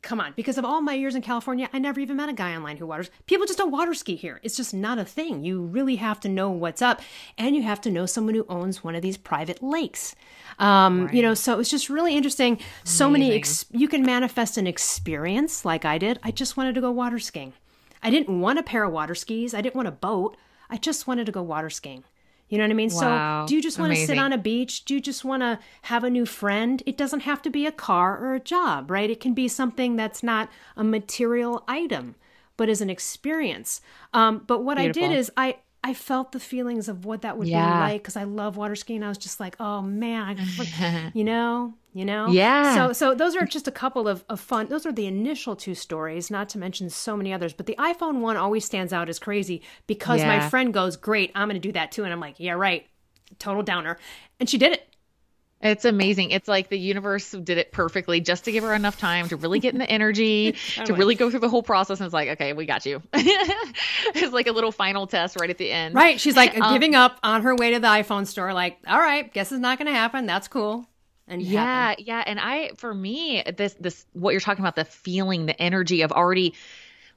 come on. Because of all my years in California, I never even met a guy online who waters. People just don't water ski here. It's just not a thing. You really have to know what's up, and you have to know someone who owns one of these private lakes. Um, right. You know, so it's just really interesting. So many, ex- you can manifest an experience like I did. I just wanted to go water skiing. I didn't want a pair of water skis. I didn't want a boat. I just wanted to go water skiing. You know what I mean? Wow. So, do you just want to sit on a beach? Do you just want to have a new friend? It doesn't have to be a car or a job, right? It can be something that's not a material item, but is an experience. Um, but what Beautiful. I did is I I felt the feelings of what that would yeah. be like because I love water skiing. I was just like, oh man, I, you know, you know, yeah. So, so those are just a couple of, of fun. Those are the initial two stories, not to mention so many others. But the iPhone one always stands out as crazy because yeah. my friend goes, "Great, I'm going to do that too," and I'm like, "Yeah, right." Total downer, and she did it. It's amazing. It's like the universe did it perfectly just to give her enough time to really get in the energy, to really go through the whole process. And it's like, okay, we got you. it's like a little final test right at the end. Right. She's like um, giving up on her way to the iPhone store, like, all right, guess it's not going to happen. That's cool. And yeah, happen. yeah. And I, for me, this, this, what you're talking about, the feeling, the energy of already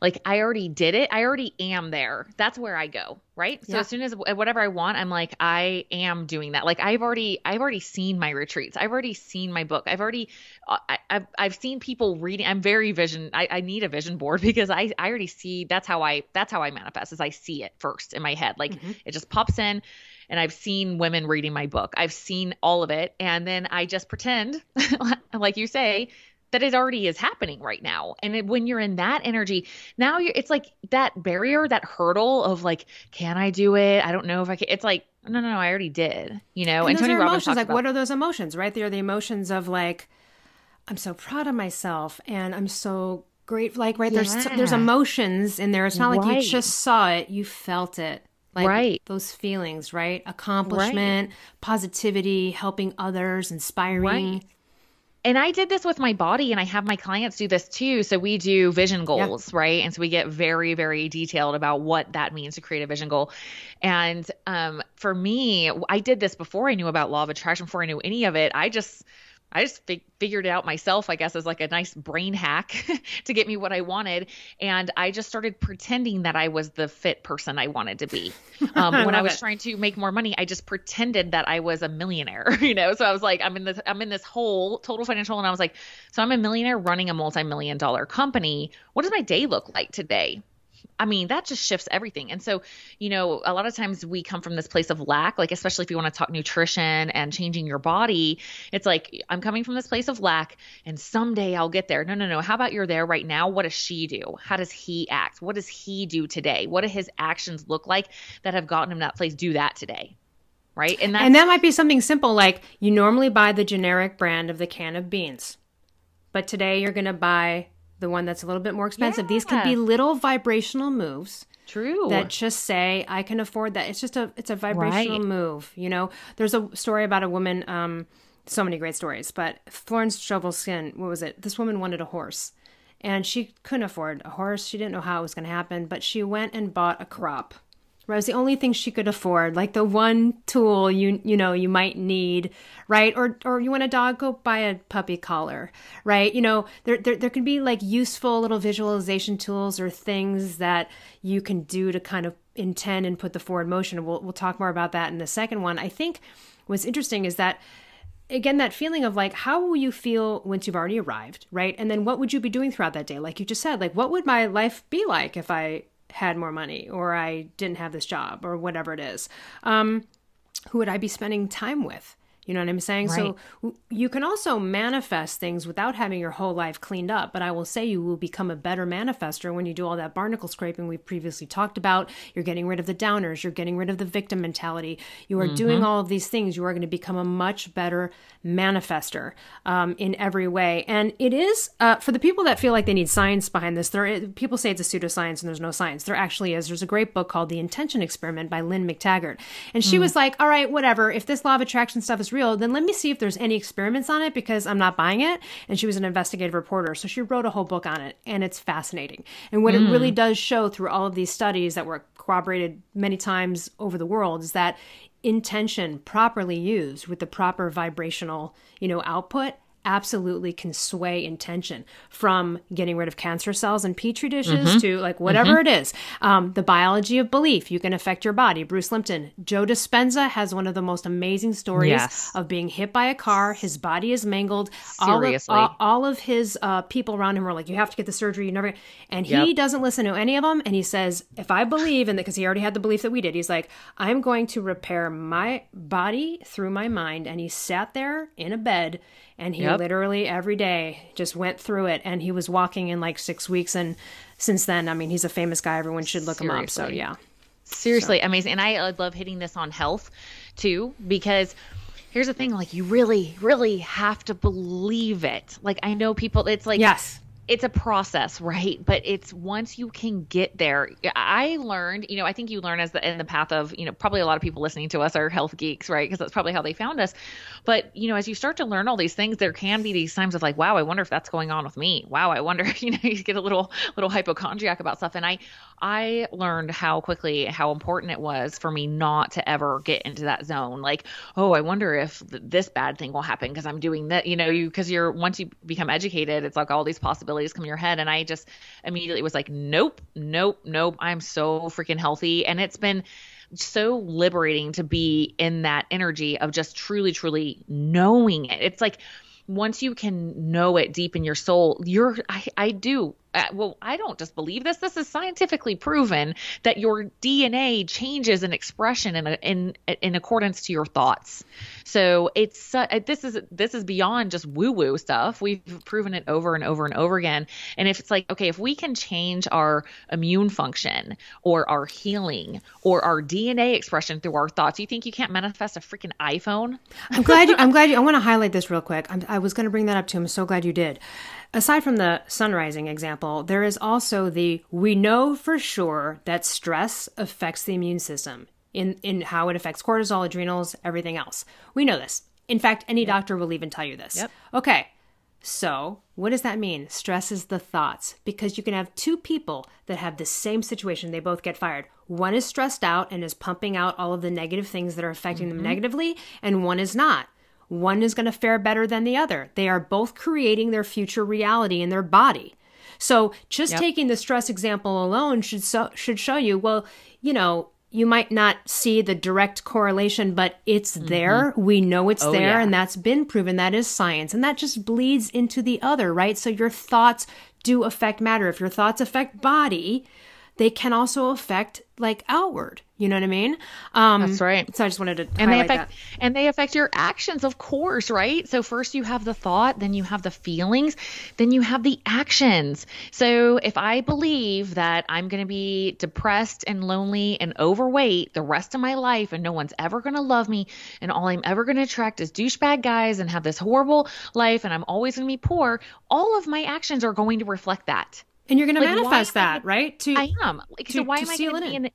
like I already did it. I already am there. That's where I go, right? So yeah. as soon as whatever I want, I'm like I am doing that. Like I've already I've already seen my retreats. I've already seen my book. I've already uh, I, have I've seen people reading. I'm very vision. I, I need a vision board because I I already see. That's how I that's how I manifest. Is I see it first in my head. Like mm-hmm. it just pops in and I've seen women reading my book. I've seen all of it. And then I just pretend, like you say, that it already is happening right now. And it, when you're in that energy, now you're, it's like that barrier, that hurdle of like, can I do it? I don't know if I can. It's like, no, no, no, I already did, you know? And, and Tony Robbins emotions, like, about, what are those emotions, right? They are the emotions of like, I'm so proud of myself and I'm so great. Like, right, yeah. there's, there's emotions in there. It's not right. like you just saw it, you felt it. Like right. those feelings, right? Accomplishment, right. positivity, helping others, inspiring. Right and I did this with my body, and I have my clients do this too. So we do vision goals, yeah. right? And so we get very, very detailed about what that means to create a vision goal. And um, for me, I did this before I knew about law of attraction, before I knew any of it. I just I just fig- figured it out myself, I guess, as like a nice brain hack to get me what I wanted. And I just started pretending that I was the fit person I wanted to be. Um, I when I was it. trying to make more money, I just pretended that I was a millionaire, you know? So I was like, I'm in this, I'm in this whole total financial. And I was like, so I'm a millionaire running a multi-million dollar company. What does my day look like today? I mean, that just shifts everything. And so, you know, a lot of times we come from this place of lack, like, especially if you want to talk nutrition and changing your body, it's like, I'm coming from this place of lack and someday I'll get there. No, no, no. How about you're there right now? What does she do? How does he act? What does he do today? What do his actions look like that have gotten him that place? Do that today. Right. And, and that might be something simple like you normally buy the generic brand of the can of beans, but today you're going to buy the one that's a little bit more expensive. Yeah. These can be little vibrational moves. True. That just say I can afford that. It's just a it's a vibrational right. move. You know, there's a story about a woman. Um, so many great stories, but Florence Shinn. What was it? This woman wanted a horse, and she couldn't afford a horse. She didn't know how it was going to happen, but she went and bought a crop Was the only thing she could afford, like the one tool you you know you might need, right? Or or you want a dog, go buy a puppy collar, right? You know, there there there can be like useful little visualization tools or things that you can do to kind of intend and put the forward motion. And we'll we'll talk more about that in the second one. I think what's interesting is that again that feeling of like how will you feel once you've already arrived right and then what would you be doing throughout that day like you just said like what would my life be like if i had more money or I didn't have this job or whatever it is. Um, who would I be spending time with? You know what I'm saying? Right. So you can also manifest things without having your whole life cleaned up. But I will say you will become a better manifester when you do all that barnacle scraping we've previously talked about. You're getting rid of the downers. You're getting rid of the victim mentality. You are mm-hmm. doing all of these things. You are going to become a much better manifester um, in every way. And it is uh, for the people that feel like they need science behind this. There, people say it's a pseudoscience and there's no science. There actually is. There's a great book called The Intention Experiment by Lynne McTaggart, and she mm. was like, "All right, whatever. If this law of attraction stuff is real, then let me see if there's any experiments on it because I'm not buying it. And she was an investigative reporter. So she wrote a whole book on it and it's fascinating. And what mm. it really mm. does show through all of these studies that were corroborated many times over the world is that intention properly used with the proper vibrational, you know, output absolutely can sway intention from getting rid of cancer cells in petri dishes mm-hmm. to like whatever mm-hmm. it is. Um, the biology of belief, you can affect your body. Bruce Lipton, Joe Dispenza has one of the most amazing stories yes. of being hit by a car. His body is mangled. Seriously. All of, all, all of his uh, people around him were like, you have to get the surgery. You never, and he yep. doesn't listen to any of them. And he says, if I believe, and because he already had the belief that we did, he's like, I'm going to repair my body through my mind. And he sat there in a bed and he yep. literally every day just went through it and he was walking in like six weeks and since then i mean he's a famous guy everyone should look Seriously. him up so yeah Seriously, so. amazing. And I love hitting this on health too, because here's the thing like, you really, really have to believe it. Like, I know people, it's like, yes, it's a process, right? But it's once you can get there. I learned, you know, I think you learn as the in the path of, you know, probably a lot of people listening to us are health geeks, right? Because that's probably how they found us. But you know, as you start to learn all these things, there can be these times of like, wow, I wonder if that's going on with me. Wow, I wonder, you know, you get a little little hypochondriac about stuff. And I I learned how quickly how important it was for me not to ever get into that zone. Like, oh, I wonder if th- this bad thing will happen because I'm doing that. You know, you because you're once you become educated, it's like all these possibilities come in your head. And I just immediately was like, nope, nope, nope. I'm so freaking healthy, and it's been so liberating to be in that energy of just truly, truly knowing it. It's like once you can know it deep in your soul, you're, I, I do uh, well, I don't just believe this. This is scientifically proven that your DNA changes in expression in a, in in accordance to your thoughts. So it's uh, this is this is beyond just woo woo stuff. We've proven it over and over and over again. And if it's like okay, if we can change our immune function or our healing or our DNA expression through our thoughts, you think you can't manifest a freaking iPhone? I'm glad you. I'm glad you. I want to highlight this real quick. I'm, I was going to bring that up too. I'm so glad you did Aside from the sun rising example, there is also the we know for sure that stress affects the immune system in, in how it affects cortisol, adrenals, everything else. We know this. In fact, any yep. doctor will even tell you this. Yep. Okay, so what does that mean? Stress is the thoughts because you can have two people that have the same situation. They both get fired. One is stressed out and is pumping out all of the negative things that are affecting mm-hmm. them negatively, and one is not. One is going to fare better than the other. They are both creating their future reality in their body. So just yep. taking the stress example alone should so, should show you, well, you know, you might not see the direct correlation, but it's mm-hmm. there. We know it's oh, there, yeah. and that's been proven. That is science. And that just bleeds into the other, right? So your thoughts do affect matter. If your thoughts affect body, they can also affect like outward. You know what I mean? Um, That's right. So I just wanted to and they affect that. and they affect your actions, of course, right? So first you have the thought, then you have the feelings, then you have the actions. So if I believe that I'm going to be depressed and lonely and overweight the rest of my life, and no one's ever going to love me, and all I'm ever going to attract is douchebag guys and have this horrible life, and I'm always going to be poor, all of my actions are going to reflect that. And you're going to manifest that, I, right? To I am. Like, to, so why am I going to be in? The,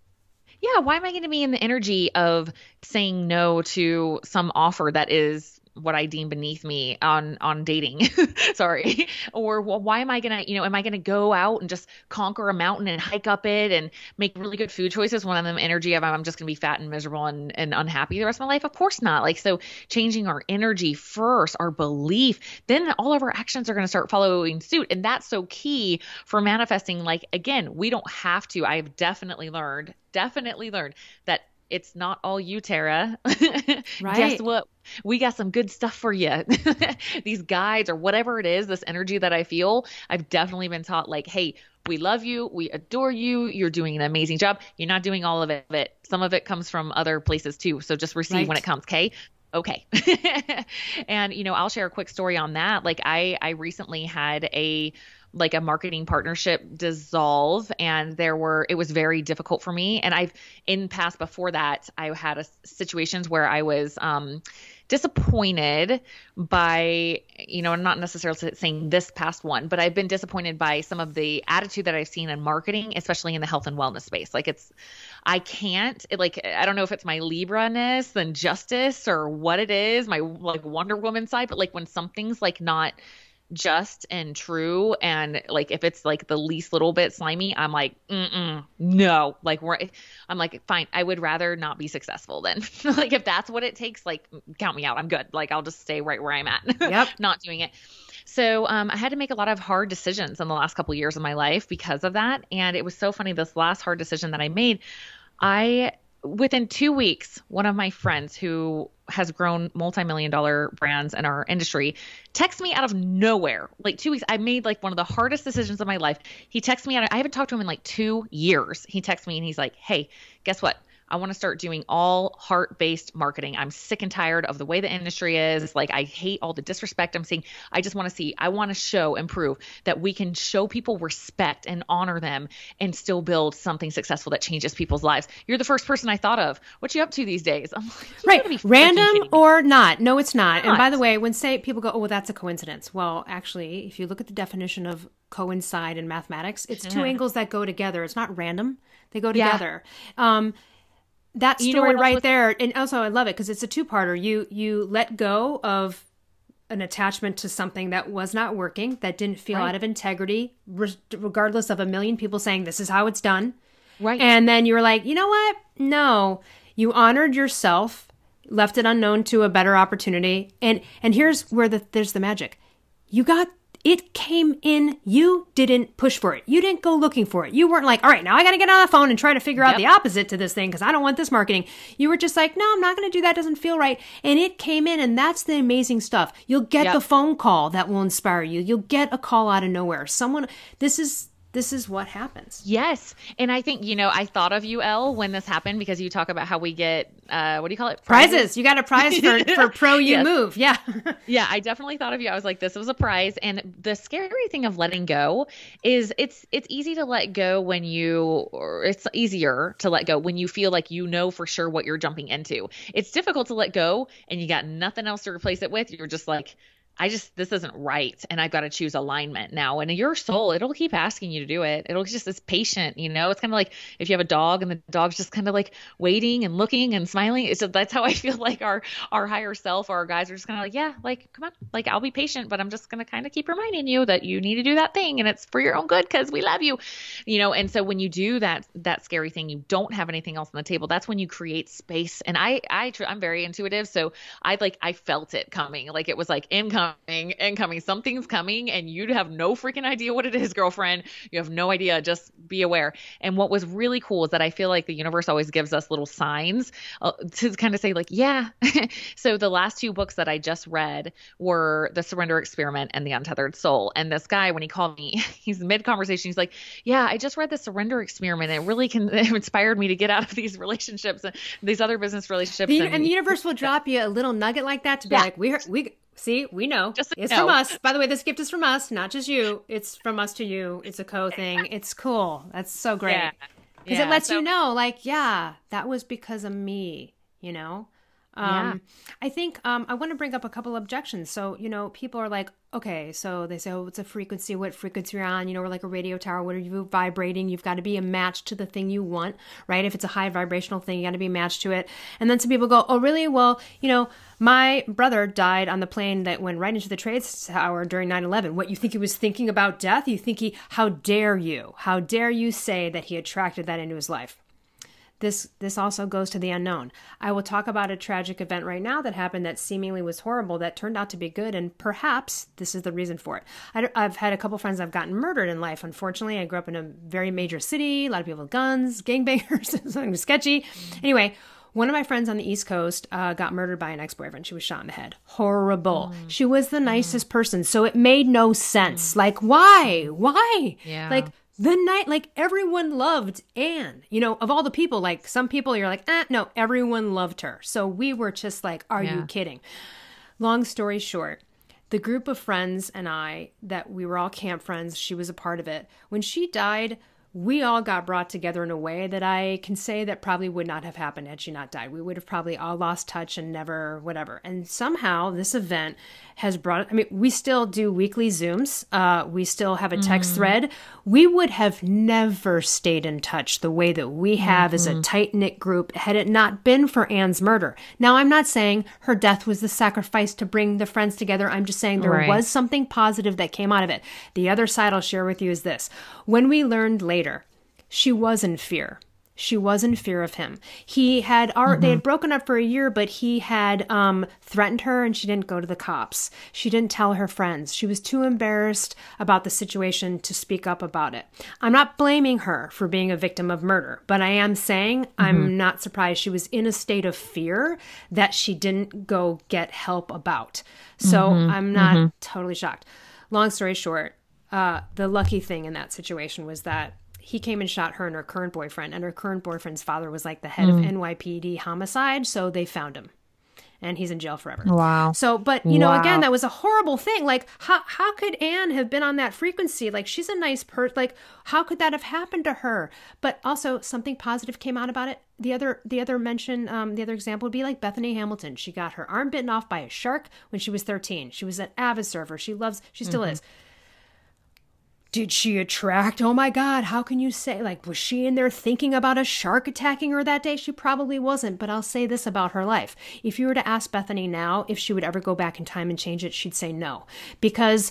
yeah, why am I going to be in the energy of saying no to some offer that is what I deem beneath me on on dating. Sorry. Or well, why am I gonna, you know, am I gonna go out and just conquer a mountain and hike up it and make really good food choices when I'm in energy of I'm just gonna be fat and miserable and, and unhappy the rest of my life? Of course not. Like so changing our energy first, our belief, then all of our actions are gonna start following suit. And that's so key for manifesting. Like again, we don't have to. I've definitely learned, definitely learned that it's not all you, Tara. right. Guess what? We got some good stuff for you. These guides or whatever it is, this energy that I feel, I've definitely been taught like, hey, we love you. We adore you. You're doing an amazing job. You're not doing all of it. Some of it comes from other places too. So just receive right. when it comes. Okay okay and you know i'll share a quick story on that like i i recently had a like a marketing partnership dissolve. And there were it was very difficult for me. And I've in past before that I had a, situations where I was um disappointed by you know I'm not necessarily saying this past one but I've been disappointed by some of the attitude that I've seen in marketing especially in the health and wellness space. Like it's I can't it, like I don't know if it's my Libra ness and justice or what it is, my like Wonder Woman side, but like when something's like not just and true. And like if it's like the least little bit slimy i'm like mm no. Like we're i'm like fine. I would rather not be successful then. Like if that's what it takes like count me out. I'm good. Like i'll just stay right where i'm at. Yep. Not doing it. So um, I had to make a lot of hard decisions in the last couple of years of my life because of that. And it was so funny. This last hard decision that I made, I within two weeks, one of my friends who has grown multi-million dollar brands in our industry texts me out of nowhere. Like two weeks, I made like one of the hardest decisions of my life. He texts me out. I haven't talked to him in like two years. He texts me and he's like, "Hey, guess what? I want to start doing all heart based marketing. I'm sick and tired of the way the industry is. Like, I hate all the disrespect I'm seeing. I just want to see, I want to show and prove that we can show people respect and honor them and still build something successful that changes people's lives. You're the first person I thought of. What you up to these days? Like, right. Random or not. No, it's not. not. And by the way, when say people go, oh, well, that's a coincidence. Well, actually, if you look at the definition of coincide in mathematics, it's two angles that go together. It's not random. They go together. Yeah. Um, that story you know right was- there and also i love it because it's a two-parter. You you let go of an attachment to something that was not working that didn't feel right. out of integrity re- regardless of a million people saying this is how it's done. Right. And then you were like you know what? No. You honored yourself left it unknown to a better opportunity and and here's where the there's the magic. You got it came in. You didn't push for it. You didn't go looking for it. You weren't like, all right, now I got to get on the phone and try to figure yep. out the opposite to this thing because I don't want this marketing. You were just like, no, I'm not going to do that. It doesn't feel right. And it came in, and that's the amazing stuff. You'll get yep. the phone call that will inspire you. You'll get a call out of nowhere. Someone, this is this is what happens. Yes. And I think, you know, I thought of you, Elle, when this happened because you talk about how we get, uh, what do you call it? Prizes. Prizes. You got a prize for, for pro you yes. move. Yeah. yeah. I definitely thought of you. I was like, this was a prize. And the scary thing of letting go is it's, it's easy to let go when you, or it's easier to let go when you feel like you know for sure what you're jumping into. It's difficult to let go and you got nothing else to replace it with. You're just like, I just this isn't right and I've got to choose alignment now. And your soul, it'll keep asking you to do it. It'll just it's patient, you know. It's kind of like if you have a dog and the dog's just kind of like waiting and looking and smiling. It's just, that's how I feel like our our higher self or our guys are just kind of like, yeah, like come on, like I'll be patient, but I'm just gonna kind of keep reminding you that you need to do that thing and it's for your own good because we love you, you know. And so when you do that that scary thing, you don't have anything else on the table. That's when you create space. And I I I'm very intuitive, so I like I felt it coming, like it was like income incoming, incoming. Something's coming, and you have no freaking idea what it is, girlfriend. You have no idea. Just be aware. And what was really cool is that I feel like the universe always gives us little signs uh, to kind of say, like, yeah. so the last two books that I just read were The Surrender Experiment and The Untethered Soul. And this guy, when he called me, he's mid conversation. He's like, yeah, I just read The Surrender Experiment. It really can it inspired me to get out of these relationships and these other business relationships. The, and, and, the universe will drop you a little nugget like that to be yeah. like, we're, we See, we know. Just it's from us. By the way, this gift is from us, not just you. It's from us to you. It's a co thing. It's cool. That's so great. Because yeah. it lets so- you know, like, yeah, that was because of me, you know? Um, yeah. I think um, I want to bring up a couple objections. So, you know, people are like, okay, so they say, oh, it's a frequency. What frequency you're on? You know, we're like a radio tower. What are you vibrating? You've got to be a match to the thing you want, right? If it's a high vibrational thing, you got to be matched to it. And then some people go, oh, really? Well, you know, my brother died on the plane that went right into the trade tower during 9 11. What, you think he was thinking about death? You think he, how dare you? How dare you say that he attracted that into his life? This this also goes to the unknown. I will talk about a tragic event right now that happened that seemingly was horrible that turned out to be good, and perhaps this is the reason for it. I, have had a couple friends I've gotten murdered in life. Unfortunately, I grew up in a very major city, a lot of people with guns, gangbangers, something sketchy. Anyway. One of my friends on the East Coast uh, got murdered by an ex boyfriend. She was shot in the head. Horrible. Mm. She was the nicest mm. person. So it made no sense. Mm. Like, why? Why? Yeah. Like, the night like everyone loved Anne. You know, of all the people, like some people you're like, eh, no, everyone loved her. So we were just like, are yeah. you kidding? Long story short, the group of friends and I that we were all camp friends, she was a part of it. When she died, we all got brought together in a way that I can say that probably would not have happened had she not died. We would have probably all lost touch and never, whatever. And somehow this event has brought, I mean, we still do weekly Zooms. Uh, we still have a text mm. thread. We would have never stayed in touch the way that we have mm-hmm. as a mm-hmm. tight knit group had it not been for Anne's murder. Now, I'm not saying her death was the sacrifice to bring the friends together. I'm just saying there right. was something positive that came out of it. The other side I'll share with you is this. When we learned later, she was in fear. She was in fear of him. He had mm-hmm. they had broken up for a year, but he had um, threatened her, and she didn't go to the cops. She didn't tell her friends. She was too embarrassed about the situation to speak up about it. I'm not blaming her for being a victim of murder, but I am saying mm-hmm. I'm not surprised she was in a state of fear that she didn't go get help about. So mm-hmm. I'm not mm-hmm. totally shocked. Long story short, uh, the lucky thing in that situation was that he came and shot her and her current boyfriend, and her current boyfriend's father was like the head mm. of NYPD homicide, so they found him. And he's in jail forever. Wow. So, but you know, again, that was a horrible thing. Like, how how could Anne have been on that frequency? Like, she's a nice person. Like, how could that have happened to her? But also, something positive came out about it. The other the other mention, um, the other example would be like Bethany Hamilton. She got her arm bitten off by a shark when she was thirteen. She was an avid surfer. She loves. She still mm-hmm. is did she attract? Oh my God, how can you say? Like, was she in there thinking about a shark attacking her that day? She probably wasn't, but I'll say this about her life. If you were to ask Bethany now if she would ever go back in time and change it, she'd say no. Because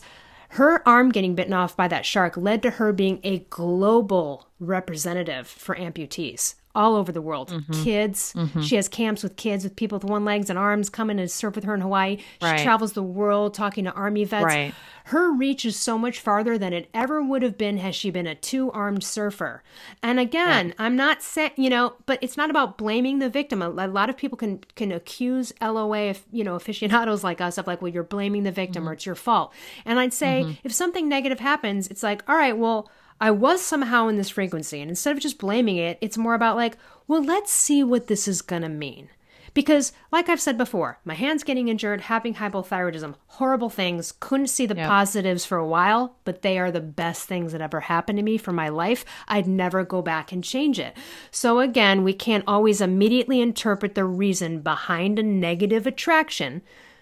her arm getting bitten off by that shark led to her being a global representative for amputees all over the world. Mm-hmm. Kids. Mm-hmm. She has camps with kids with people with one legs and arms coming to surf with her in Hawaii. Right. She travels the world talking to army vets. Right. Her reach is so much farther than it ever would have been had she been a two-armed surfer. And again, yeah. I'm not saying, you know, but it's not about blaming the victim. A, a, lot of people can can accuse LOA, if, you know, aficionados like us of like, well, you're blaming the victim mm-hmm. or it's your fault. And I'd say mm-hmm. if something negative happens, it's like, all right, well, I was somehow in this frequency. And instead of just blaming it, it's more about like, well, let's see what this is going to mean. Because, like I've said before, my hand's getting injured, having hypothyroidism, horrible things. Couldn't see the yep. positives for a while, but they are the best things that ever happened to me for my life. I'd never go back and change it. So, again, we can't always immediately interpret the reason behind a negative attraction.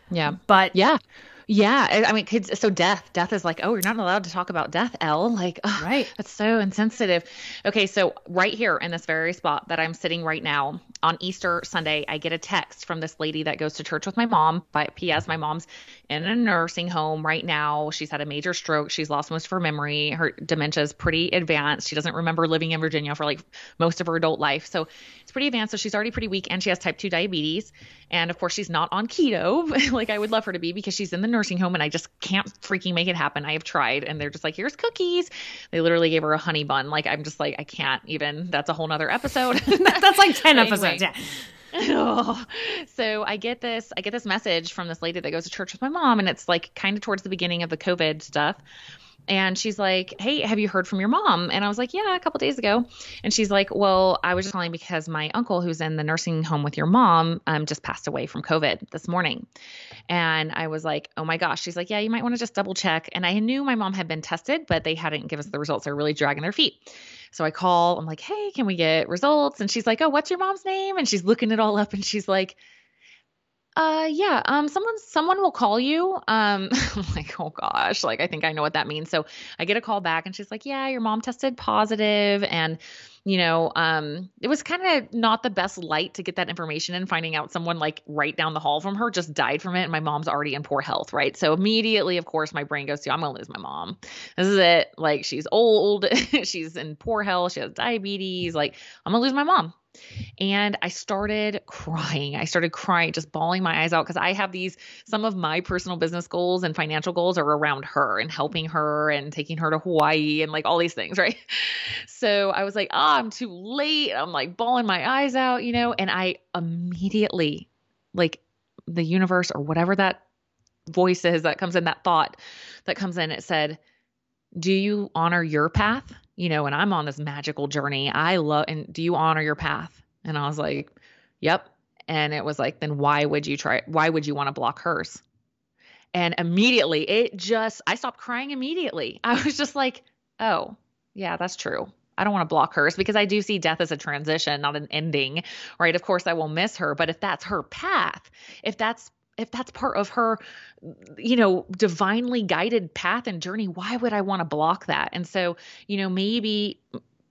Yeah. But yeah. Yeah, I mean, kids. So death, death is like, oh, you're not allowed to talk about death, Elle. Like, oh, right? That's so insensitive. Okay, so right here in this very spot that I'm sitting right now on Easter Sunday, I get a text from this lady that goes to church with my mom. By P.S. My mom's in a nursing home right now. She's had a major stroke. She's lost most of her memory. Her dementia is pretty advanced. She doesn't remember living in Virginia for like most of her adult life, so it's pretty advanced. So she's already pretty weak, and she has type two diabetes. And of course, she's not on keto like I would love her to be because she's in the nursing home and I just can't freaking make it happen. I have tried and they're just like, here's cookies. They literally gave her a honey bun. Like, I'm just like, I can't even. That's a whole nother episode. That's like 10 episodes. Yeah. So I get this I get this message from this lady that goes to church with my mom and it's like kind of towards the beginning of the COVID stuff and she's like, "Hey, have you heard from your mom?" And I was like, "Yeah, a couple days ago." And she's like, "Well, I was just calling because my uncle, who's in the nursing home with your mom, um, just passed away from COVID this morning." And I was like, "Oh my gosh!" She's like, "Yeah, you might want to just double check." And I knew my mom had been tested, but they hadn't given us the results. They're really dragging their feet. So I call. I'm like, "Hey, can we get results?" And she's like, "Oh, what's your mom's name?" And she's looking it all up, and she's like uh yeah, um someone someone will call you. Um I'm like, "Oh gosh, like I think I know what that means." So I get a call back and she's like, "Yeah, your mom tested positive and you know, um it was kind of not the best light to get that information and finding out someone like right down the hall from her just died from it and my mom's already in poor health, right? So immediately, of course, my brain goes to, "I'm going to lose my mom. This is it. Like she's old, she's in poor health, she has diabetes, like I'm going to lose my mom." And I started crying. I started crying, just bawling my eyes out because I have these, some of my personal business goals and financial goals are around her and helping her and taking her to Hawaii and like all these things, right? So I was like, oh, I'm too late. I'm like bawling my eyes out, you know? And I immediately, like the universe or whatever that voice is that comes in, that thought that comes in, it said, do you honor your path? You know, and I'm on this magical journey. I love, and do you honor your path? And I was like, yep. And it was like, then why would you try? Why would you want to block hers? And immediately it just, I stopped crying immediately. I was just like, oh, yeah, that's true. I don't want to block hers because I do see death as a transition, not an ending, right? Of course, I will miss her, but if that's her path, if that's if that's part of her you know divinely guided path and journey why would i want to block that? And so you know maybe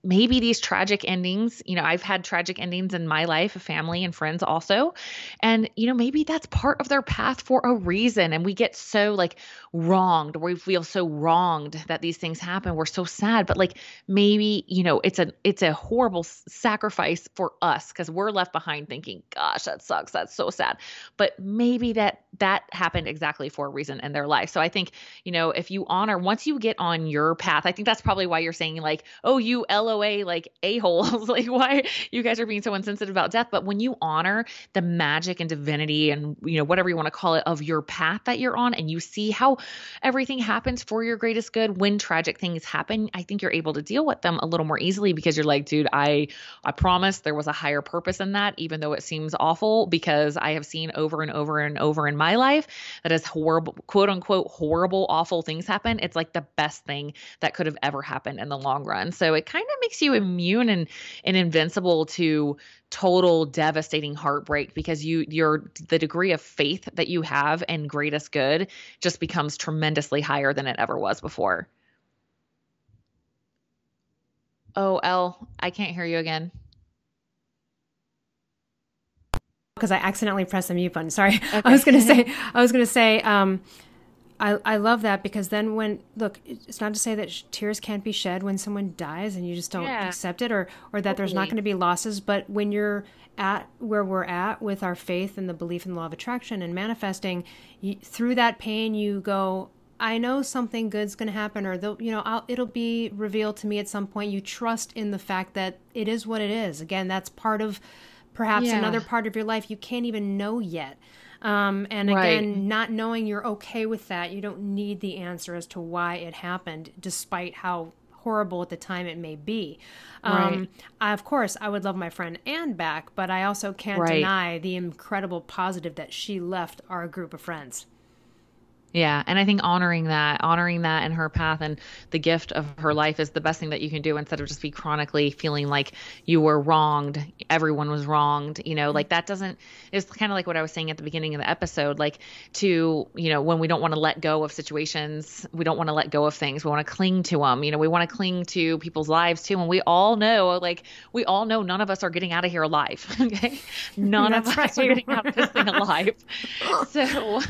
maybe these tragic endings, you know, I've had tragic endings in my life, family and friends also. And, you know, maybe that's part of their path for a reason. And we get so like wronged, we feel so wronged that these things happen. We're so sad. But like maybe, you know, it's a it's a horrible sacrifice for us because we're left behind thinking, gosh, that sucks. That's so sad. But maybe that that happened exactly for a reason in their life. So I think, you know, if you honor once you get on your path, I think that's probably why you're saying like, oh, you LO away like a-holes. Like why you guys are being so insensitive about death. But when you honor the magic and divinity and you know whatever you want to call it of your path that you're on and you see how everything happens for your greatest good when tragic things happen i think you're able to deal with them a little more easily because you're like dude i i promise there was a higher purpose in that even though it seems awful because i have seen over and over and over in my life that as horrible quote unquote horrible awful things happen it's like the best thing that could have ever happened in the long run. So it kind of makes you immune and and invincible to total devastating heartbreak because you your the degree of faith that you have in greatest good just becomes tremendously higher than it ever was before. Oh, Elle, I can't hear you again. Because I accidentally pressed the mute button. Sorry. Okay. I was gonna say I was gonna say um I, I love that because then when look it's not to say that sh- tears can't be shed when someone dies and you just don't yeah. accept it or or that there's not going to be losses but when you're at where we're at with our faith and the belief in the law of attraction and manifesting you, through that pain you go I know something good's going to happen or you know I'll, it'll be revealed to me at some point you trust in the fact that it is what it is again that's part of perhaps yeah. another part of your life you can't even know yet um, and again, right. not knowing you're okay with that, you don't need the answer as to why it happened, despite how horrible at the time it may be. Um, right. I, of course, I would love my friend Anne back, but I also can't right. deny the incredible positive that she left our group of friends. Yeah. And I think honoring that, honoring that in her path and the gift of her life is the best thing that you can do instead of just be chronically feeling like you were wronged. Everyone was wronged. You know, like that doesn't, it's kind of like what I was saying at the beginning of the episode. Like to, you know, when we don't want to let go of situations, we don't want to let go of things. We want to cling to them. You know, we want to cling to people's lives too. And we all know, like, we all know none of us are getting out of here alive. Okay. None of us right. are getting out of this thing alive. so,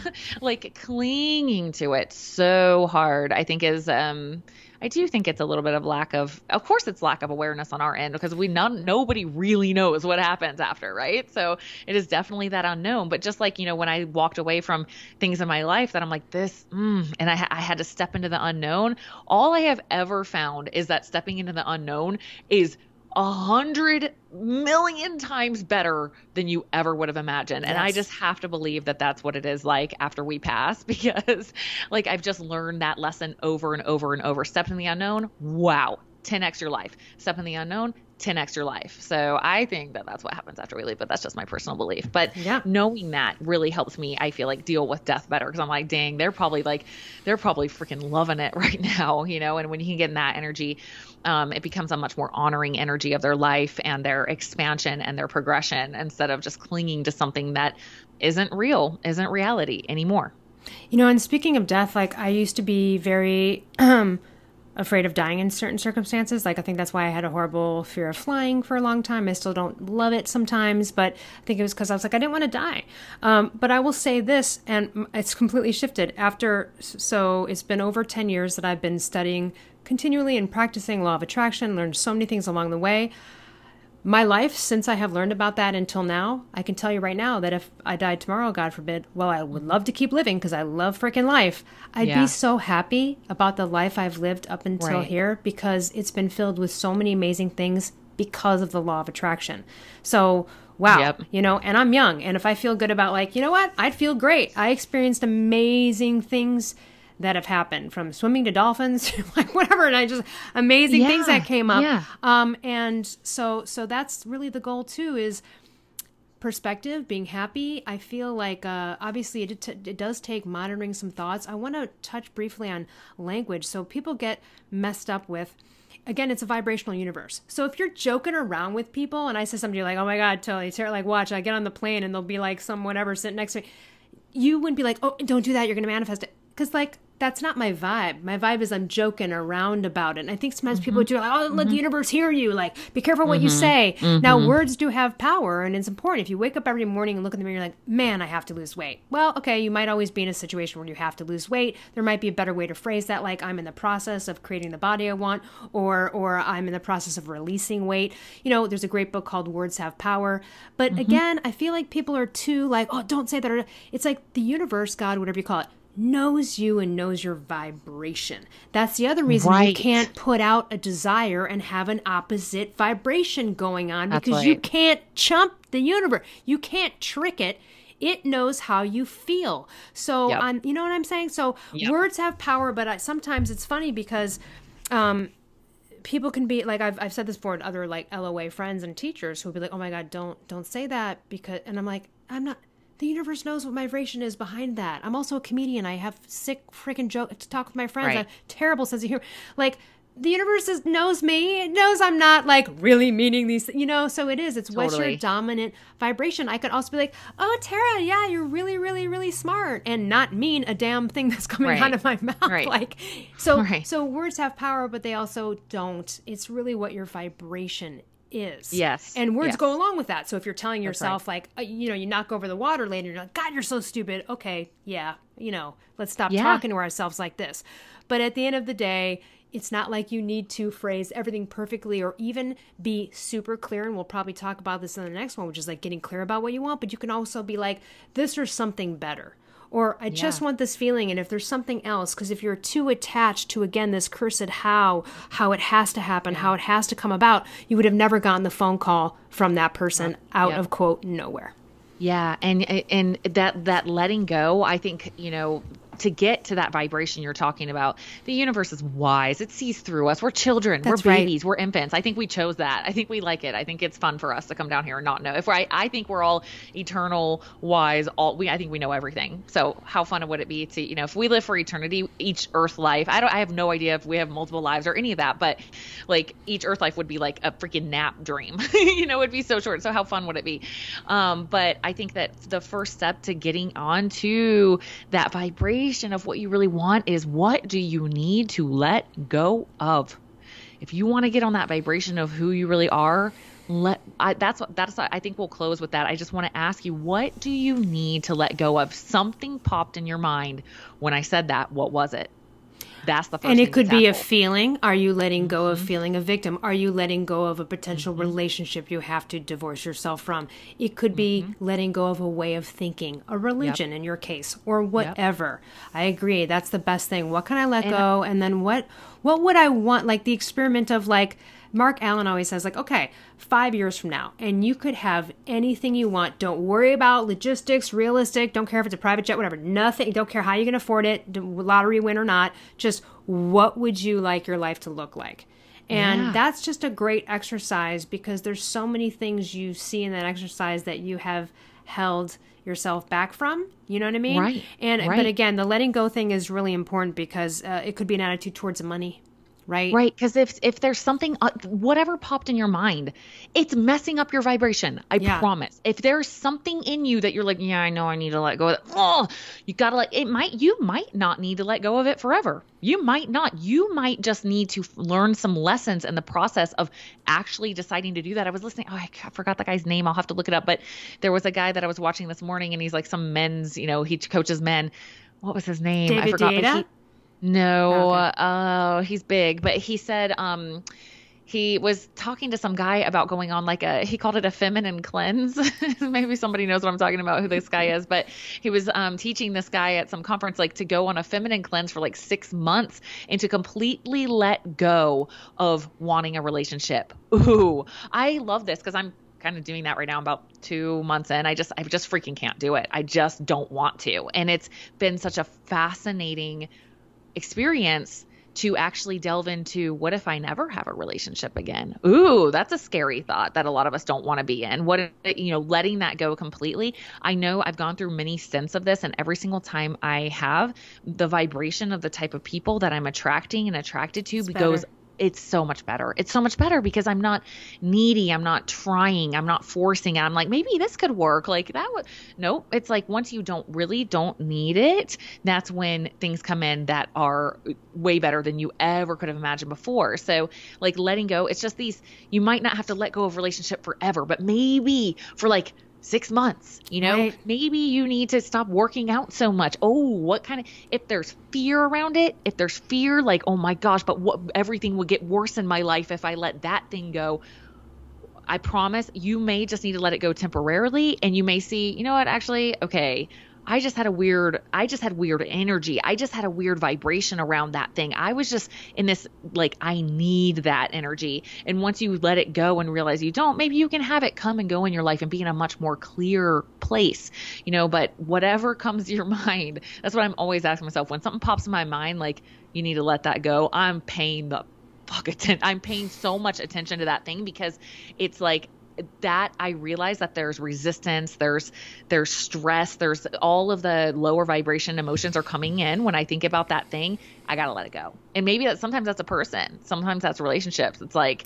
like, cling clinging to it so hard, I think is um I do think it's a little bit of lack of of course it's lack of awareness on our end because we none nobody really knows what happens after, right? So it is definitely that unknown. But just like, you know, when I walked away from things in my life that I'm like this mm, and I, I had to step into the unknown, all I have ever found is that stepping into the unknown is a hundred million times better than you ever would have imagined. Yes. And I just have to believe that that's what it is like after we pass because, like, I've just learned that lesson over and over and over. Step in the unknown, wow, 10x your life. Step in the unknown, 10x your life. So I think that that's what happens after we leave, but that's just my personal belief. But yeah. knowing that really helps me, I feel like, deal with death better because I'm like, dang, they're probably like, they're probably freaking loving it right now, you know? And when you can get in that energy, um, it becomes a much more honoring energy of their life and their expansion and their progression instead of just clinging to something that isn't real, isn't reality anymore. You know, and speaking of death, like I used to be very um, afraid of dying in certain circumstances. Like I think that's why I had a horrible fear of flying for a long time. I still don't love it sometimes, but I think it was because I was like I didn't want to die. Um, but I will say this, and it's completely shifted after. So it's been over ten years that I've been studying continually and practicing law of attraction, learned so many things along the way. My life, since I have learned about that until now, I can tell you right now that if I died tomorrow, God forbid, well, I would love to keep living because I love freaking life. I'd yeah. be so happy about the life I've lived up until right. here because it's been filled with so many amazing things because of the law of attraction. So, wow, yep. you know, and I'm young. And if I feel good about, like, you know what, I'd feel great. I experienced amazing things that have happened from swimming to dolphins like whatever and i just amazing yeah, things that came up yeah. um and so so that's really the goal too is perspective being happy i feel like uh obviously it, t- it does take monitoring some thoughts i want to touch briefly on language so people get messed up with again, it's a vibrational universe. So if you're joking around with people and I say something, you're like, oh my God, totally, like, watch, I get on the plane and there'll be like some whatever sitting next to me. You wouldn't be like, oh, don't do that. You're going to manifest it. Because, like, that's not my vibe. My vibe is I'm joking around about it. And I think sometimes mm-hmm. people do like, oh, let mm-hmm. the universe hear you. Like, be careful what mm-hmm. you say. Now, mm-hmm. words do have power, and it's important. If you wake up every morning and look in the mirror, you're like, man, I have to lose weight. Well, okay, you might always be in a situation where you have to lose weight. There might be a better way to phrase that, like I'm in the process of creating the body I want, or or I'm in the process of releasing weight. You know, there's a great book called Words Have Power. But mm-hmm. again, I feel like people are too like, oh, don't say that. It's like the universe, God, whatever you call it knows you and knows your vibration. That's the other reason right. you can't put out a desire and have an opposite vibration going on because right. you can't chump the universe. You can't trick it. It knows how you feel. So, yep. on, you know what I'm saying? So, yep. words have power, but I, sometimes it's funny because um, people can be like I've, I've said this before to other like LOA friends and teachers who'll be like, "Oh my god, don't don't say that," because and I'm like, I'm not the universe knows what my vibration is behind that. I'm also a comedian. I have sick freaking joke to talk with my friends. Right. I have terrible sense of humor. Like the universe is, knows me. It knows I'm not like really meaning these, you know. So it is. It's totally. what's your dominant vibration. I could also be like, oh Tara, yeah, you're really, really, really smart, and not mean a damn thing that's coming right. out of my mouth. Right. Like, so, so words have power, but they also don't. It's really what your vibration is. Yes. And words yes. go along with that. So if you're telling yourself, right. like, uh, you know, you knock over the water later, you're like, God, you're so stupid. Okay, yeah, you know, let's stop yeah. talking to ourselves like this. But at the end of the day, it's not like you need to phrase everything perfectly or even be super clear. And we'll probably talk about this in the next one, which is like getting clear about what you want. But you can also be like, this or something better or I just want this feeling and if there's something else because if you're too attached to again this cursed how how it has to happen how it has to come about you would have never gotten the phone call from that person out yep. of quote nowhere. Yeah and and that that letting go i think you know to get to that vibration you're talking about. The universe is wise. It sees through us. We're children. That's we're babies. Right. We're infants. I think we chose that. I think we like it. I think it's fun for us to come down here and not know. If I, I think we're all eternal, wise. All we, I think we know everything. So how fun would it be to, you know, if we live for eternity, each Earth life. I don't. I have no idea if we have multiple lives or any of that, but like each Earth life would be like a freaking nap dream. you know, it'd be so short. So how fun would it be? Um, but I think that the first step to getting onto that vibration of what you really want is what do you need to let go of? If you want to get on that vibration of who you really are, let I, that's what that's I think we'll close with that. I just want to ask you what do you need to let go of? Something popped in your mind when I said that. What was it? That's the first. And it could be a feeling. Are you letting go of mm-hmm. feeling a victim? Are you letting go of a potential mm-hmm. relationship you have to divorce yourself from? It could be mm-hmm. letting go of a way of thinking, a religion yep. in your case, or whatever. Yep. I agree. That's the best thing. What can I let and go? and then what what would I want? Like the experiment of like Marc Allen always says, like, okay, five years from now, and you could have anything you want. Don't worry about logistics, realistic. Don't care if it's a private jet, whatever. Nothing. Don't care how you can afford it, lottery win or not. Just what would you like your life to look like? And yeah. that's just a great exercise because there's so many things you see in that exercise that you have held yourself back from. You know what I mean? Right. And right. but again, the letting go thing is really important because uh, it could be an attitude towards money right? Right because if if there's something uh, whatever popped in your mind it's messing up your vibration i yeah. promise. If there's something in you that you're like yeah i know i need to let go of it oh you gotta let it might you might not need to let go of it forever. You might not. You might just need to learn some lessons in the process of actually deciding to do that. I was listening oh i forgot the guy's name i'll have to look it up but there was a guy that i was watching this morning and he's like some men's you know he coaches men. What was his name? David i forgot no, okay. uh, he's big, but he said um, he was talking to some guy about going on like a he called it a feminine cleanse. Maybe somebody knows what I'm talking about who this guy is, but he was um, teaching this guy at some conference like to go on a feminine cleanse for like six months and to completely let go of wanting a relationship. Ooh, I love this because I'm kind of doing that right now about two months in i just i just freaking can't do it i just don't want to and it's been such a fascinating experience to actually delve into what if I never have a relationship again? Ooh, that's a scary thought that a lot of us don't want to be in. What, you know, letting that go completely. I know I've gone through many stints of this, and every single time I have, the vibration of the type of people that I'm attracting and attracted to it's goes better it's so much better. It's so much better because I'm not needy. I'm not trying. I'm not forcing. I'm like, maybe this could work. Like that would, nope. It's like once you don't really don't need it, that's when things come in that are way better than you ever could have imagined before. So, like letting go, it's just these, you might not have to let go of relationship forever, but maybe for like six months you know? Right. maybe you need to stop working out so much. Oh what kind of if there's fear around it if there's fear like oh my gosh but what everything would get worse in my life if i let that thing go. I promise you may just need to let it go temporarily and you may see you know what actually okay I just had a weird, I just had weird energy. I just had a weird vibration around that thing. I was just in this, like, I need that energy. And once you let it go and realize you don't, maybe you can have it come and go in your life and be in a much more clear place, you know. But whatever comes to your mind, that's what I'm always asking myself. When something pops in my mind, like, you need to let that go, I'm paying the fuck attention. I'm paying so much attention to that thing because it's like that I realize that there's resistance, there's there's stress, there's all of the lower vibration emotions are coming in when I think about that thing. I gotta let it go. And maybe that sometimes that's a person, sometimes that's relationships. It's like,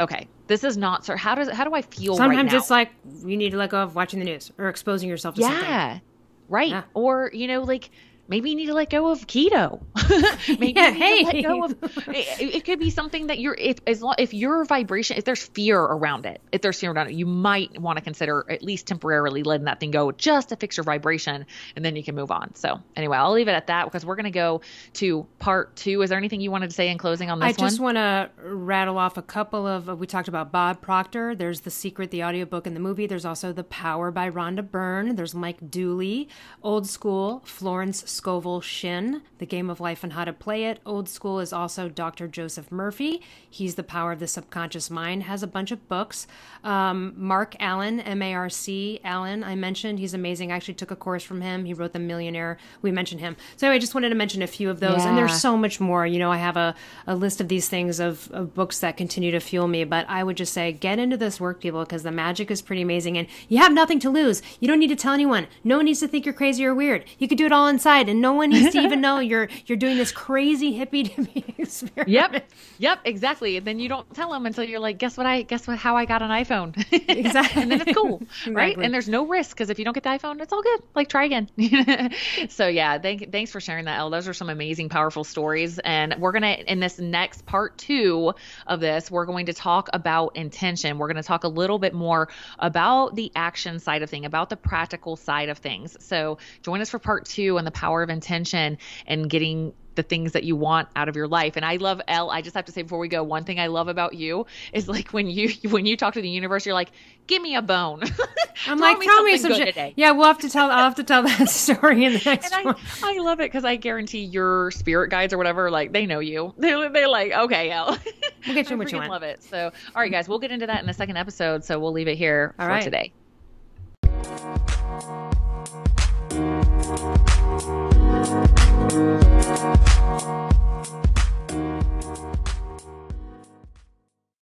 okay, this is not so. How does how do I feel? Sometimes right it's like you need to let go of watching the news or exposing yourself to yeah, something. Right. Yeah. Or, you know, like maybe you need to let go of keto. maybe yeah, hey. let go of it, it, could be something that you're if as long if your vibration if there's fear around it, if there's fear around it, you might want to consider at least temporarily letting that thing go just to fix your vibration and then you can move on. So anyway, I'll leave it at that because we're gonna go to part two. Is there anything you wanted to say in closing on this I just want to rattle off a couple of we talked about Bob Proctor. There's The Secret, the audiobook and the movie. There's also The Power by Rhonda Byrne. There's Mike Dooley, Old School, Florence Scovel Shinn, The Game of Life and How to Play It. Old School is also Dr. Joseph Murphy. He's The Power of the Subconscious Mind, has a bunch of books. Um, Marc Allen, M A R C Allen, I mentioned. He's amazing. I actually took a course from him. He wrote The Millionaire. We mentioned him. So anyway, I just wanted to mention a few of those. Yeah. And there's so much more. You know, I have a, a list of these things of, of books that continue to fuel me. But I would just say get into this work, people, because the magic is pretty amazing. And you have nothing to lose. You don't need to tell anyone. No one needs to think you're crazy or weird. You could do it all inside, and no one needs to even know you're you're doing this crazy hippie dippy experiment. Yep, yep, exactly. And then you don't tell them until you're like, guess what? I guess what? How I got an iPhone. exactly. and then it's cool, exactly. right? And there's no risk because if you don't get the iPhone, it's all good. Like try again. so yeah, thank, thanks for sharing that, Elle. Those are some amazing, powerful stories. And we're gonna in this next part two of this, we're going to talk about intention. We're going to talk a little bit more about the action side of thing, about the practical side of things. So join us for part two on the power of intention and getting the things that you want out of your life. And I love Elle. I just have to say before we go, one thing I love about you is like when you when you talk to the universe, you're like, give me a bone. I'm like, tell me some shit. Today. Yeah, we'll have to tell. I'll have to tell that story in the next and one. I, I love it because I guarantee your spirit guides or whatever, like they know you. They're, they're like, okay, Elle. We'll get you what you want. Love it. So, all right, guys, we'll get into that in the second episode. So we'll leave it here all for right. today.